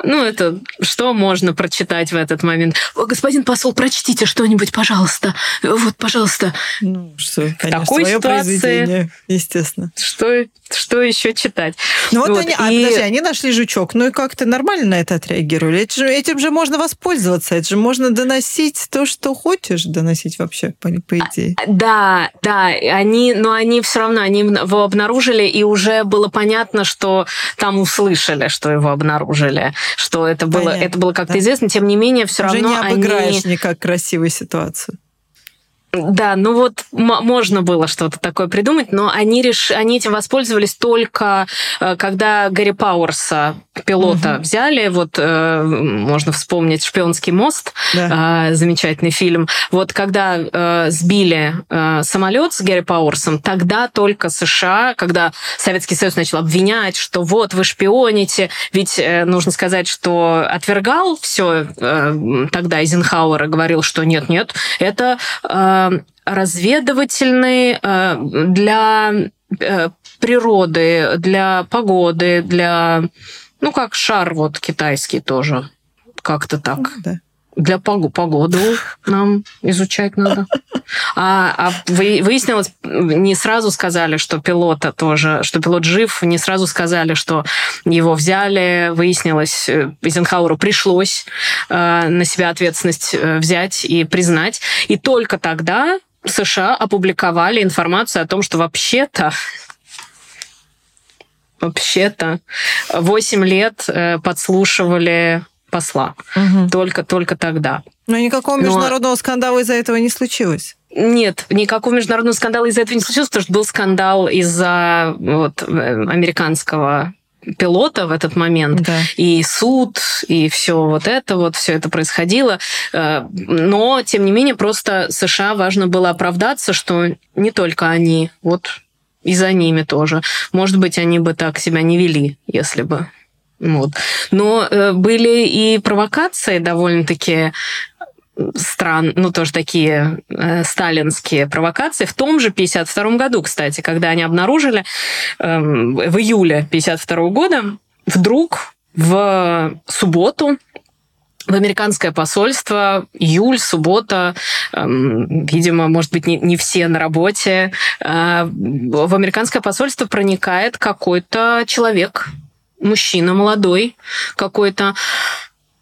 Ну, это что можно прочитать в этот момент? Господин посол, прочтите что-нибудь, пожалуйста. Вот, пожалуйста. Ну, что, конечно, в такой ситуации, естественно. Что, что еще читать? Ну, вот, вот они, и... а, подожди, они нашли жучок, ну и как-то нормально на это отреагировали? Это же, этим же можно воспользоваться, это же можно доносить то, что хочешь доносить вообще, по, по а, идее. Да, да, они, но они все равно, они его обнаружили, и уже было понятно, что там услышали, что его обнаружили, что это было, это было как-то да. известно, тем не менее, все уже равно не обыграешь они... никак красивую ситуацию. Да, ну вот можно было что-то такое придумать, но они, реш... они этим воспользовались только э, когда Гарри Пауэрса, пилота, угу. взяли. Вот э, можно вспомнить «Шпионский мост», да. Э, замечательный фильм. Вот когда сбили самолет с Гарри Пауэрсом, тогда только США, когда Советский Союз начал обвинять, что вот вы шпионите, ведь нужно сказать, что отвергал все тогда Эйзенхауэр и говорил, что нет-нет, это Э, разведывательный э, для э, природы, для погоды, для... Ну, как шар вот китайский тоже. Как-то так. Да для погоду нам изучать надо. А, а выяснилось, не сразу сказали, что пилота тоже, что пилот жив, не сразу сказали, что его взяли. Выяснилось, Эйзенхауэру пришлось э, на себя ответственность э, взять и признать. И только тогда США опубликовали информацию о том, что вообще-то вообще-то 8 лет э, подслушивали посла. Угу. Только, только тогда. Но никакого Но- международного скандала из-за этого не случилось. Нет, никакого международного скандала из-за этого не случилось, потому что был скандал из-за вот, э, американского пилота в этот момент. Да. И суд, и все вот это, вот все это происходило. Э, Но, тем не менее, просто США важно было оправдаться, что не только они, вот и за ними тоже. Может быть, они бы так себя не вели, если бы. Вот. Но э, были и провокации довольно-таки стран, ну тоже такие э, сталинские провокации в том же 52 году, кстати, когда они обнаружили эм, в июле 52 года вдруг в субботу в американское посольство, июль, суббота, эм, видимо, может быть, не, не все на работе, э, в американское посольство проникает какой-то человек, мужчина молодой какой-то.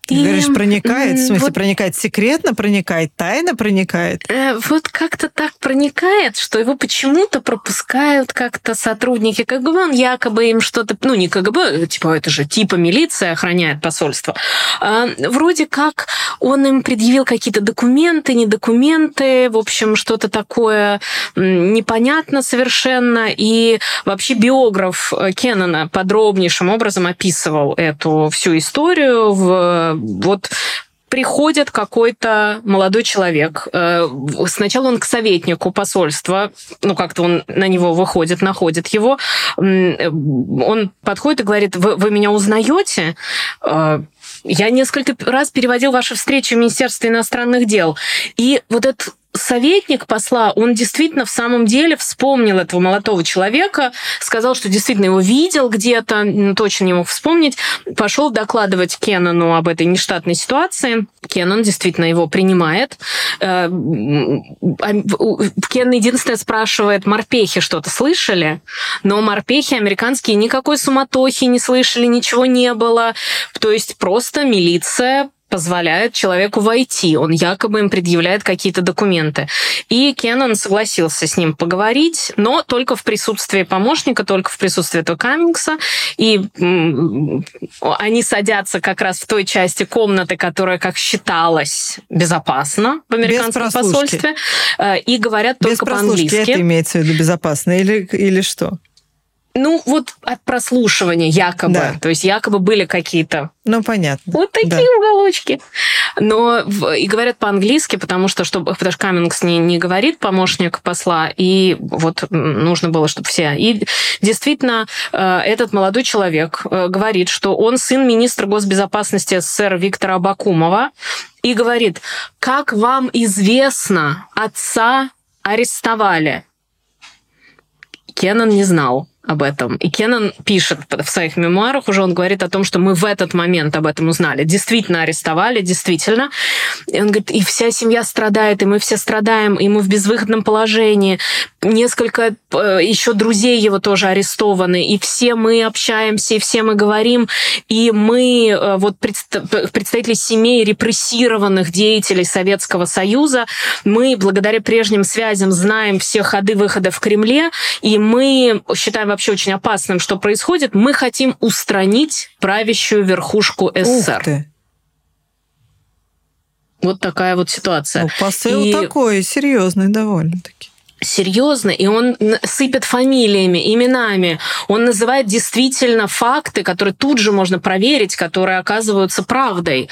Ты И, говоришь, проникает, в смысле, вот проникает секретно, проникает, тайно проникает. Э, вот как-то так проникает, что его почему-то пропускают как-то сотрудники КГБ, он якобы им что-то, ну не КГБ, типа это же типа милиция охраняет посольство. А, вроде как он им предъявил какие-то документы, не документы, в общем, что-то такое непонятно совершенно. И вообще биограф э, Кеннона подробнейшим образом описывал эту всю историю в вот приходит какой-то молодой человек. Э, Сначала он к советнику посольства, ну как-то он на него выходит, находит его. М, Он подходит и говорит, вы, вы меня узнаете? Э, Я несколько раз переводил ваши встречи в Министерстве иностранных дел. И вот этот советник посла, он действительно в самом деле вспомнил этого молодого человека, сказал, что действительно его видел где-то, точно не мог вспомнить, пошел докладывать Кеннону об этой нештатной ситуации. Кеннон действительно его принимает. Э, а, Кеннон единственное спрашивает, морпехи что-то слышали? Но морпехи американские никакой суматохи не слышали, ничего не было. То есть просто милиция позволяет человеку войти. Он якобы им предъявляет какие-то документы. И Кеннон согласился с ним поговорить, но только в присутствии помощника, только в присутствии этого Каммингса. И они садятся как раз в той части комнаты, которая, как считалось, безопасна в американском посольстве, э, и говорят Без только по-английски. это имеется в виду безопасно или, или что? Ну, вот от прослушивания якобы. Да. То есть якобы были какие-то Ну, понятно. вот такие Да. уголочки. Но и говорят по-английски, потому что, чтобы, потому что Каммингс не, не говорит помощник посла, и вот нужно было, чтобы все. И действительно, э, этот молодой человек э, говорит, что он сын министра госбезопасности СССР Виктора Абакумова, и говорит, как вам известно, отца арестовали. Кеннон не знал об этом. И Кеннон пишет в своих мемуарах, уже он говорит о том, что мы в этот момент об этом узнали. Действительно арестовали, действительно. И он говорит, и вся семья страдает, и мы все страдаем, и мы в безвыходном положении. Несколько э, еще друзей его тоже арестованы, и все мы общаемся, и все мы говорим, и мы, э, вот предста- представители семей репрессированных деятелей Советского Союза, мы благодаря прежним связям знаем все ходы-выхода в Кремле, и мы считаем вообще очень опасным, что происходит. Мы хотим устранить правящую верхушку Ух СССР. ты. Вот такая вот ситуация. Ну, посыл И- такой серьезный довольно-таки. серьезно, и он сыпет фамилиями, именами. Он называет действительно факты, которые тут же можно проверить, которые оказываются правдой.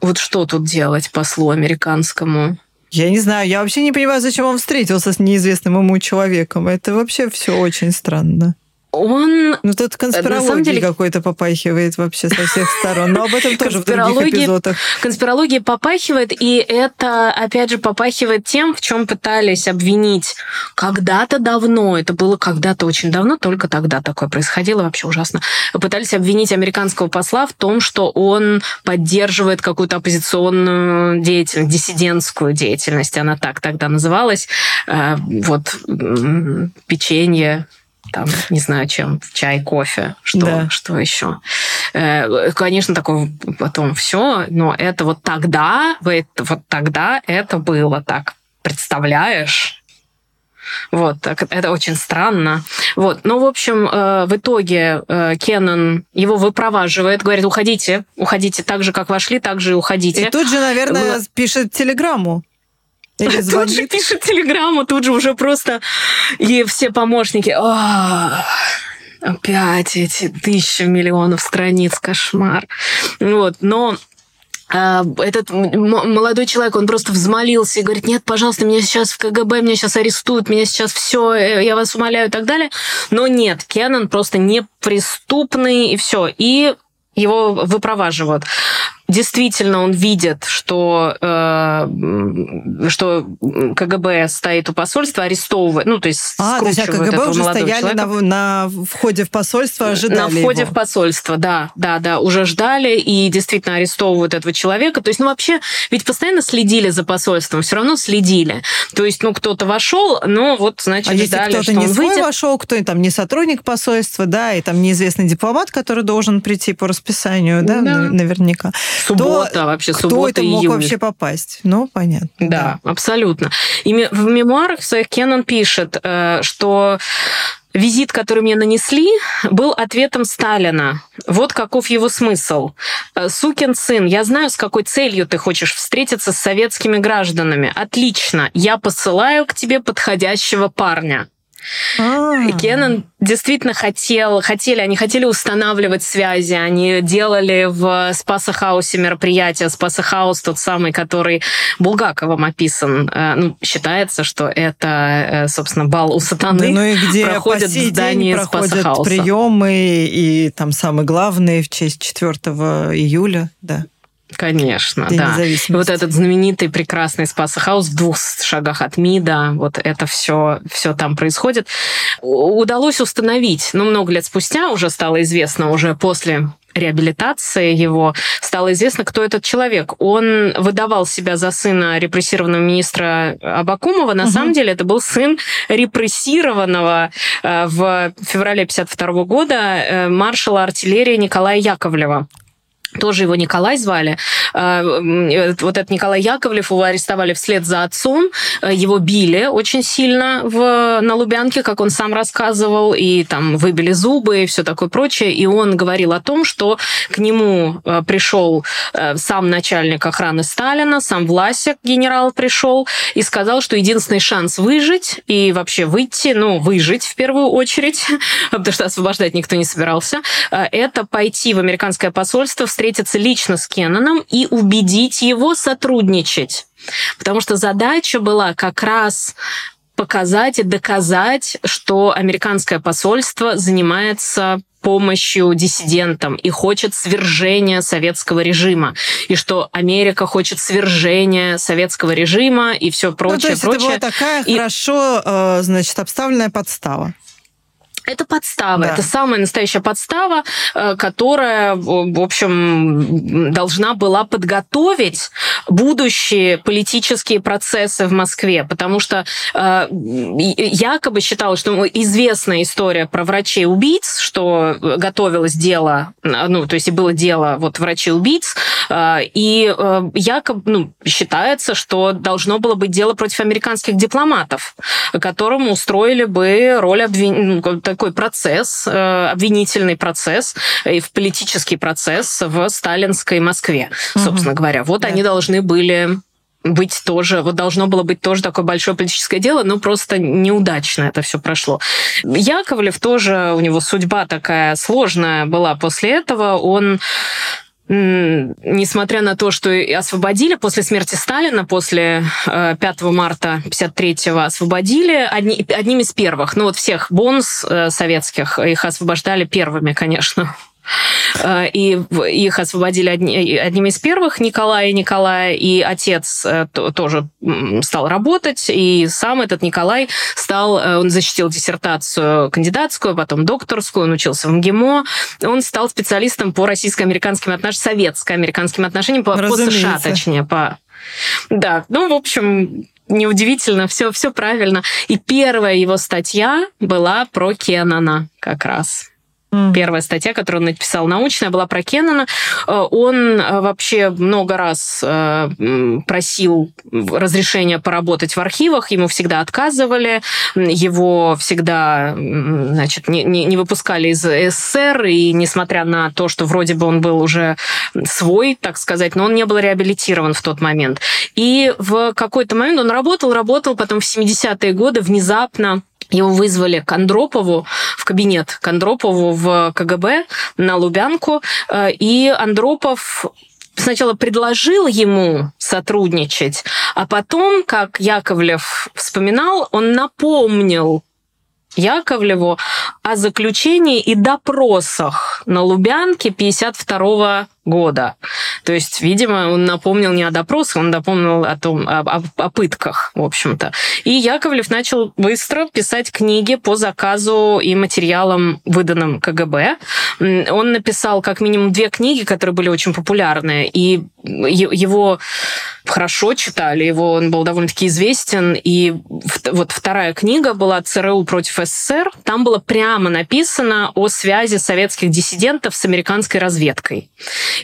Вот что тут делать послу американскому? Я не знаю, я вообще не понимаю, зачем он встретился с неизвестным ему человеком. Это вообще все очень странно. Он Ну, тут конспирологии деле- какой-то попахивает вообще со всех сторон. Но об этом тоже в других эпизодах. конспирология попахивает, и это, опять же, попахивает тем, в чем пытались обвинить когда-то давно, это было когда-то очень давно, только тогда такое происходило, вообще ужасно, пытались обвинить американского посла в том, что он поддерживает какую-то оппозиционную деятельность, диссидентскую деятельность, она так тогда называлась, Э, вот печенье, там, не знаю чем, чай, кофе, что, Да. что еще. Э, Конечно, такое потом все, но это вот тогда, вы- вот тогда это было так Представляешь? Вот, это очень странно. Вот, но, в общем, э, в итоге э, Кеннон его выпроваживает, говорит, уходите, уходите так же, как вошли, так же и уходите. И тут же, наверное, Было- пишет телеграмму. Или Тут же звонит. пишет телеграмму, тут же уже просто и все помощники. «А, Опять эти тысячи миллионов страниц, кошмар. Вот, но а, этот молодой человек, он просто взмолился и говорит, нет, пожалуйста, меня сейчас в КГБ, меня сейчас арестуют, меня сейчас все, я вас умоляю и так далее. Но нет, Кеннон просто неприступный и все. И его выпроваживают. Действительно, он видит, что, э, что КГБ стоит у посольства, арестовывает, ну, то есть А, то есть а КГБ этого уже стояли человека. на, на входе в посольство, ожидали На входе его. в посольство, да, да, да, уже ждали и действительно арестовывают этого человека. То есть, ну вообще, ведь постоянно следили за посольством, все равно следили. То есть, ну кто-то вошел, но вот, значит, А если ждали, кто-то что не свой выйдет. вошел, кто там не сотрудник посольства, да, и там неизвестный дипломат, который должен прийти по расписанию, да, Да. нав- наверняка. Суббота, то вообще, Кто суббота, это мог июнь. вообще попасть? Ну, понятно. Да, абсолютно. И в мемуарах своих Кеннон пишет, э, что Визит, который мне нанесли, был ответом Сталина. Вот каков его смысл. Э, Сукин сын, я знаю, с какой целью ты хочешь встретиться с советскими гражданами. Отлично, я посылаю к тебе подходящего парня. А. И Кеннон действительно хотел, хотели, они хотели устанавливать связи, они делали в Спасахаусе мероприятия. Спасахаус тот самый, который Булгаковым описан. Э, Ну, считается, что это, э, собственно, бал у сатаны. Да, ну и где проходит в здании проходят приемы, и там самый главный в честь 4 июля, да. Конечно, День да. И вот этот знаменитый прекрасный Спасахаус в двух шагах от МИДа, вот это все, все там происходит. Удалось установить, ну, много лет спустя уже стало известно, уже после реабилитации его стало известно, кто этот человек. Он выдавал себя за сына репрессированного министра Абакумова. На Мгм. самом деле это был сын репрессированного э, в феврале 52 года э, маршала артиллерии Николая Яковлева тоже его Николай звали. Э, м, Вот этот Николай Яковлев, его арестовали вслед за отцом, Э, его били очень сильно в, на Лубянке, как он сам рассказывал, и там выбили зубы и все такое прочее. И он говорил о том, что к нему э, пришел э, сам начальник охраны Сталина, сам Власик, генерал, пришел и сказал, что единственный шанс выжить и вообще выйти, ну, выжить в первую очередь, потому что освобождать никто не собирался, э, это пойти в американское посольство, встретиться лично с Кенноном и убедить его сотрудничать. Потому что задача была как раз показать и доказать, что американское посольство занимается помощью диссидентам и хочет свержения советского режима, и что Америка хочет свержения советского режима и все Ну, то прочее, есть это прочее. была такая И- хорошо, э, значит, обставленная подстава. Это подстава, Да. это самая настоящая подстава, э, которая, в общем, должна была подготовить будущие политические процессы в Москве, потому что э, якобы считалось, что ну, известная история про врачей-убийц, что готовилось дело, ну, то есть и было дело вот врачей-убийц, э, и э, якобы ну, считается, что должно было быть дело против американских дипломатов, которым устроили бы роль обвин... ну, такой процесс, э, обвинительный процесс и в политический процесс в сталинской Москве, Мгм. собственно говоря. Вот Да. они должны были быть тоже, вот должно было быть тоже такое большое политическое дело, но просто неудачно это все прошло. Яковлев тоже, у него судьба такая сложная была после этого, он несмотря на то, что освободили после смерти Сталина, после э, 5 марта 53-го освободили одни, одним из первых. Ну вот всех бонс э, советских, их освобождали первыми, конечно. Э, И их освободили одни- одним из первых Николая Николая, и отец э, то- тоже стал работать, и сам этот Николай стал, э, он защитил диссертацию кандидатскую, потом докторскую, он учился в МГИМО, он стал специалистом по российско-американским отношениям, советско-американским отношениям, по, по США, точнее, по... Да, ну, в общем, неудивительно, все, все правильно. И первая его статья была про Кеннона как раз. Mm. Первая статья, которую он написал научная, была про Кеннона. Э, он э, вообще много раз э, просил разрешения поработать в архивах, ему всегда отказывали, его всегда значит, не, не, не выпускали из СССР, и несмотря на то, что вроде бы он был уже свой, так сказать, но он не был реабилитирован в тот момент. И в какой-то момент он работал, работал, потом в 70-е годы внезапно его вызвали к Андропову в кабинет, к Андропову в КГБ на Лубянку, э, и Андропов сначала предложил ему сотрудничать, а потом, как Яковлев вспоминал, он напомнил Яковлеву о заключении и допросах на Лубянке 52 года. То есть, видимо, он напомнил не о допросах, он напомнил о том, о, о, о пытках, в общем-то. И Яковлев начал быстро писать книги по заказу и материалам, выданным КГБ. Он написал как минимум две книги, которые были очень популярны, и его хорошо читали, его он был довольно-таки известен, и вот вторая книга была «ЦРУ против СССР», там было прямо написано о связи советских диссидентов с американской разведкой.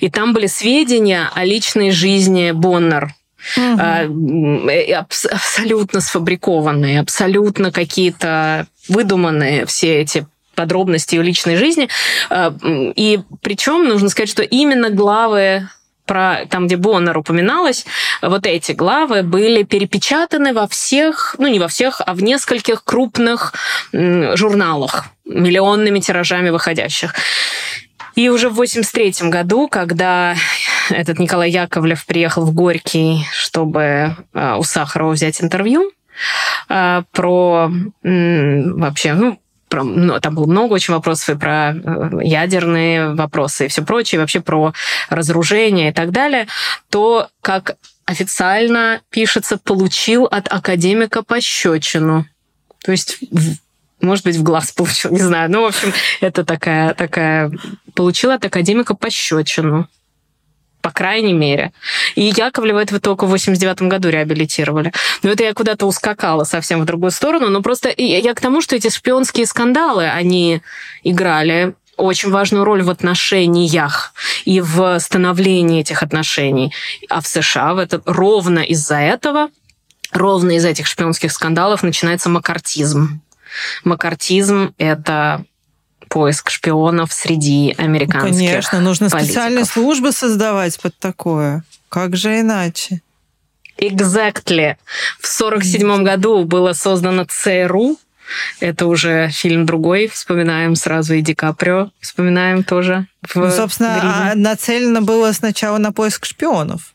И там были сведения о личной жизни Боннер, Угу. абсолютно сфабрикованные, абсолютно какие-то выдуманные все эти подробности ее личной жизни. А, и причем нужно сказать, что именно главы про там, где Боннер упоминалось, вот эти главы были перепечатаны во всех, ну не во всех, а в нескольких крупных журналах, миллионными тиражами выходящих. И уже в 83 году, когда этот Николай Яковлев приехал в Горький, чтобы э, у Сахарова взять интервью э, про вообще, ну, про, ну, там было много очень вопросов и про э, ядерные вопросы и все прочее, и вообще про разоружение и так далее, то, как официально пишется, получил от академика пощечину. То есть может быть, в глаз получил, не знаю. Ну, в общем, это такая, такая... Получила от академика пощечину по крайней мере. И Яковлева этого только в 89 году реабилитировали. Но это я куда-то ускакала совсем в другую сторону. Но просто я к тому, что эти шпионские скандалы, они играли очень важную роль в отношениях и в становлении этих отношений. А в США в это, ровно из-за этого, ровно из этих шпионских скандалов начинается макартизм. Макартизм — это поиск шпионов среди американских ну, Конечно, нужно политиков. специальные службы создавать под такое. Как же иначе? Exactly. В 1947 году было создано ЦРУ. Это уже фильм другой. Вспоминаем сразу и Ди Каприо. Вспоминаем тоже. В ну, собственно, а нацелено было сначала на поиск шпионов.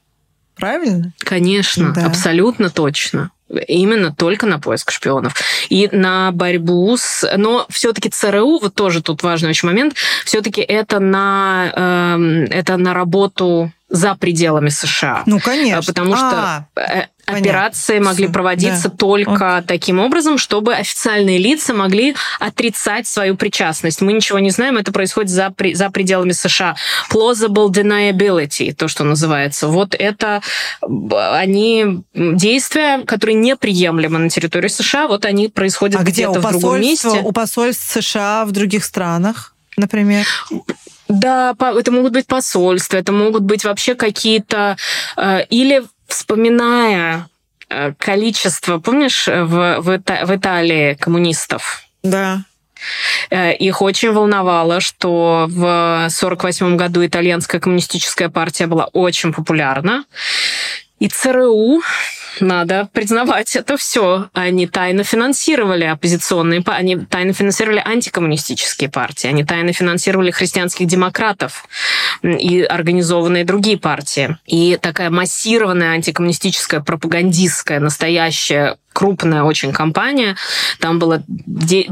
Правильно? Конечно, да. абсолютно точно именно только на поиск шпионов и на борьбу с... Но все-таки ЦРУ, вот тоже тут важный очень момент, все-таки это на, э, это на работу за пределами США. Ну, конечно. Потому что а, э, операции Понятно. могли проводиться да. только вот. таким образом, чтобы официальные лица могли отрицать свою причастность. Мы ничего не знаем, это происходит за, за пределами США. Plausible deniability, то, что называется. Вот это они действия, которые неприемлемы на территории США, вот они происходят а где-то где? в другом месте. У посольств США в других странах? например? Да, это могут быть посольства, это могут быть вообще какие-то... Э, или вспоминая э, количество, помнишь, в, в, в Италии коммунистов? Да. Э, их очень волновало, что в 1948 году итальянская коммунистическая партия была очень популярна. И ЦРУ надо признавать это все. Они тайно финансировали оппозиционные, они тайно финансировали антикоммунистические партии, они тайно финансировали христианских демократов и организованные другие партии. И такая массированная антикоммунистическая пропагандистская настоящая крупная очень компания. Там было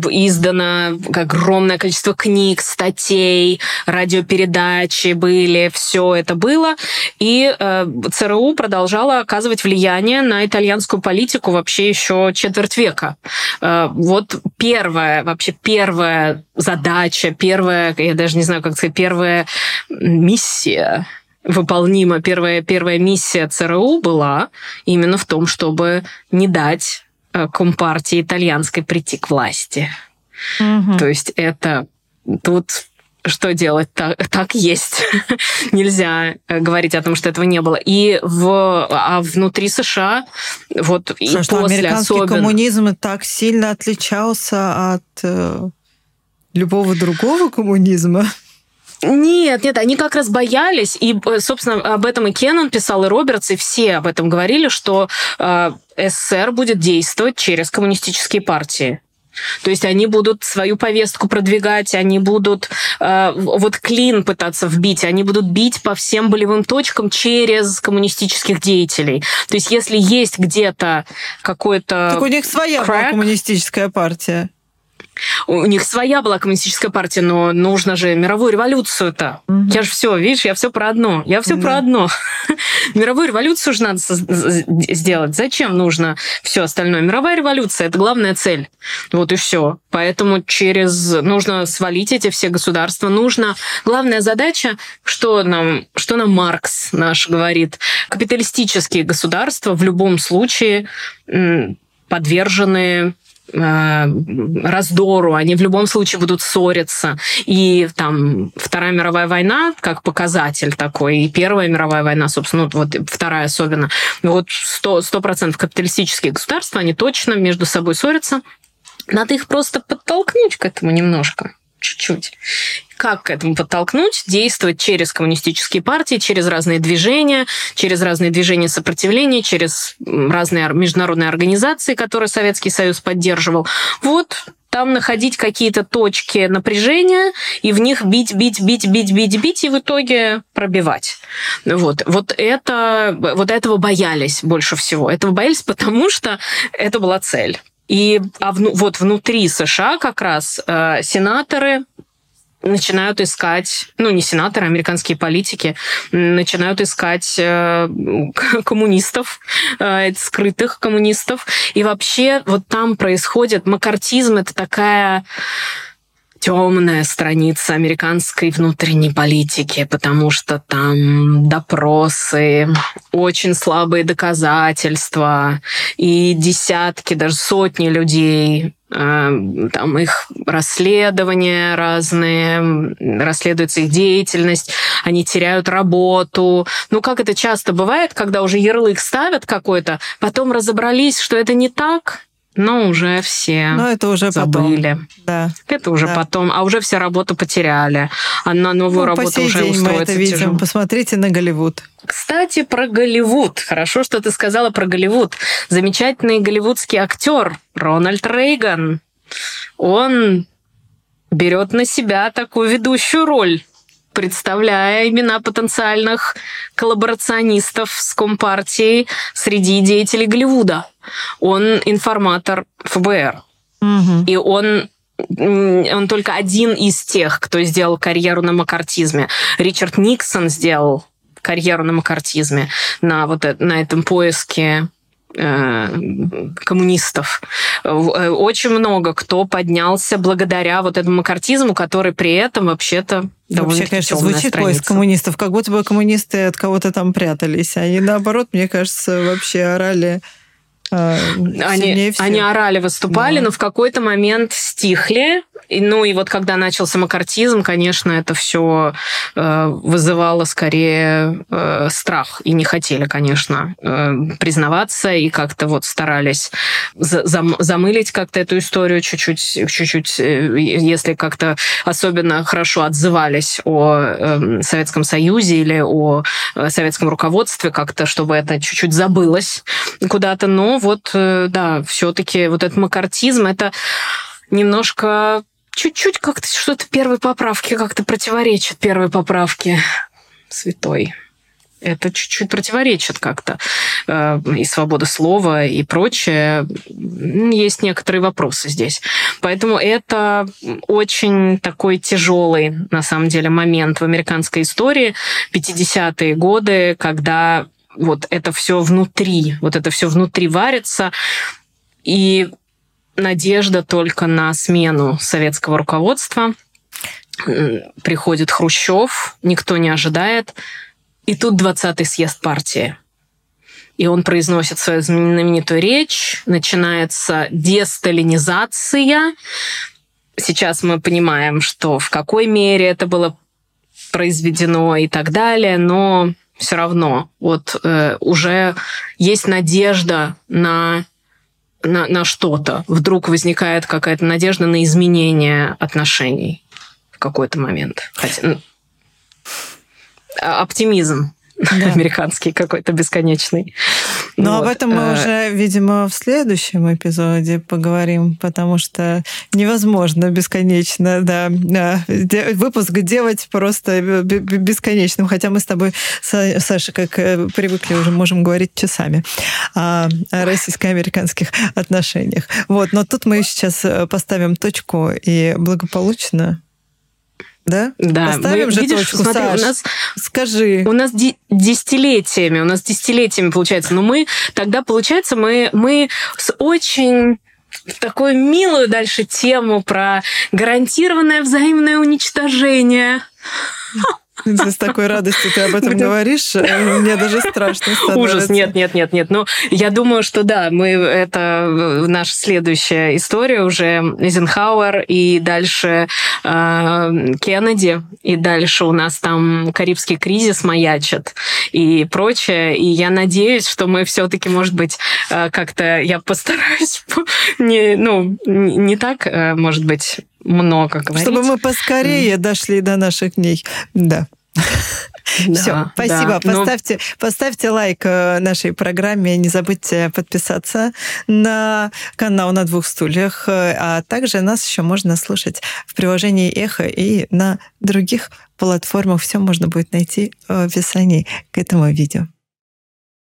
издано огромное количество книг, статей, радиопередачи были, все это было. И э, ЦРУ продолжала оказывать влияние на итальянскую политику вообще еще четверть века. Э, вот первая, вообще первая задача, первая, я даже не знаю, как сказать, первая миссия выполнима. Первая, первая миссия ЦРУ была именно в том, чтобы не дать э, Компартии итальянской прийти к власти. Угу. То есть это тут что делать? Так, так есть. Нельзя э, говорить о том, что этого не было. И в, а внутри США вот и что, что после американский особенно... коммунизм так сильно отличался от э, любого другого коммунизма? Нет, нет, они как раз боялись, и, э, собственно, об этом и Кеннон писал, и Робертс, и все об этом говорили, что э, СССР будет действовать через коммунистические партии. То есть они будут свою повестку продвигать, они будут э, вот клин пытаться вбить, они будут бить по всем болевым точкам через коммунистических деятелей. То есть если есть где-то какой-то... Так у них своя crack, коммунистическая партия. У них своя была коммунистическая партия, но нужно же мировую революцию-то. Угу. Я же все, видишь, я все про одно. Я все да. про одно. мировую революцию же надо сделать. Зачем нужно все остальное? Мировая революция это главная цель. Вот и все. Поэтому через нужно свалить эти все государства. Нужно главная задача, что нам, что нам Маркс наш говорит, капиталистические государства в любом случае подвержены раздору, они в любом случае будут ссориться. И там Вторая мировая война, как показатель такой, и Первая мировая война, собственно, вот вторая особенно, вот сто процентов капиталистические государства, они точно между собой ссорятся. Надо их просто подтолкнуть к этому немножко чуть-чуть. Как к этому подтолкнуть? Действовать через коммунистические партии, через разные движения, через разные движения сопротивления, через разные международные организации, которые Советский Союз поддерживал. Вот там находить какие-то точки напряжения и в них бить, бить, бить, бить, бить, бить и в итоге пробивать. Вот, вот, это, вот этого боялись больше всего. Этого боялись, потому что это была цель. И а вну, вот внутри США как раз э, сенаторы начинают искать, ну не сенаторы, а американские политики начинают искать э, коммунистов, э, скрытых коммунистов. И вообще вот там происходит макартизм, это такая темная страница американской внутренней политики, потому что там допросы, очень слабые доказательства и десятки, даже сотни людей там их расследования разные, расследуется их деятельность, они теряют работу. Ну, как это часто бывает, когда уже ярлык ставят какой-то, потом разобрались, что это не так, но уже все Но это уже забыли. Потом. Да. Это уже да. потом, а уже все работу потеряли, а на новую ну, работу уже день устроиться мы это видим. Тяжело. Посмотрите на Голливуд. Кстати, про Голливуд. Хорошо, что ты сказала про Голливуд. Замечательный голливудский актер Рональд Рейган. Он берет на себя такую ведущую роль представляя имена потенциальных коллаборационистов с Компартией среди деятелей Голливуда. Он информатор ФБР. Угу. И он он только один из тех, кто сделал карьеру на макартизме. Ричард Никсон сделал карьеру на макартизме, на, вот, на этом поиске Э, коммунистов. Э, очень много кто поднялся благодаря вот этому макартизму, который при этом вообще-то Вообще, конечно, звучит поиск коммунистов, как будто бы коммунисты от кого-то там прятались. Они, наоборот, мне кажется, вообще орали а, они, они орали, выступали, да. но в какой-то момент стихли. И, ну и вот когда начался макартизм, конечно, это все э, вызывало скорее э, страх. И не хотели, конечно, э, признаваться и как-то вот старались за зам замылить как-то эту историю чуть-чуть, чуть-чуть, э, если как-то особенно хорошо отзывались о э, Советском Союзе или о э, советском руководстве, как-то, чтобы это чуть-чуть забылось куда-то. Но вот, э, да, все-таки вот этот макартизм, это немножко чуть-чуть как-то что-то первой поправки как-то противоречит первой поправке святой. Это чуть-чуть противоречит как-то. Э, и свобода слова, и прочее. Есть некоторые вопросы здесь. Поэтому это очень такой тяжелый, на самом деле, момент в американской истории. 50-е годы, когда вот это все внутри, вот это все внутри варится, и надежда только на смену советского руководства. Приходит Хрущев, никто не ожидает, и тут 20-й съезд партии. И он произносит свою знаменитую речь, начинается десталинизация, сейчас мы понимаем, что в какой мере это было произведено и так далее, но все равно вот э, уже есть надежда на на, на что-то. Вдруг возникает какая-то надежда на изменение отношений в какой-то момент. Хотя, ну, оптимизм да. американский какой-то бесконечный. Но вот. об этом мы э, уже, видимо, в следующем эпизоде поговорим, потому что невозможно бесконечно, да, выпуск делать просто бесконечным, хотя мы с тобой, Саша, как э, привыкли, уже можем говорить часами о российско-американских отношениях. Вот, но тут мы сейчас э, поставим точку и благополучно да? Да. Поставим мы, же видишь, точку, смотри, Саш, у нас, скажи. У нас десятилетиями, у нас десятилетиями получается. Но мы тогда, получается, мы, мы с очень такую милую дальше тему про гарантированное взаимное уничтожение. С такой радостью ты об этом говоришь, э, мне даже страшно становится. Ужас, нет, нет, нет, нет. Ну, я думаю, что да, мы это э, наша следующая история уже Эйзенхауэр и дальше э, Кеннеди, и дальше у нас там Карибский кризис маячит и прочее. И я надеюсь, что мы все-таки, может быть, э, как-то я постараюсь не, ну, не так, может быть, много говорить. Чтобы мы поскорее дошли до наших дней. Да. Да, Все, спасибо. Да, ну поставьте, но... поставьте лайк э, нашей программе. Не забудьте подписаться на канал на двух стульях. Э, а также нас еще можно слушать в приложении Эхо и на других платформах. Все можно будет найти в описании к этому видео.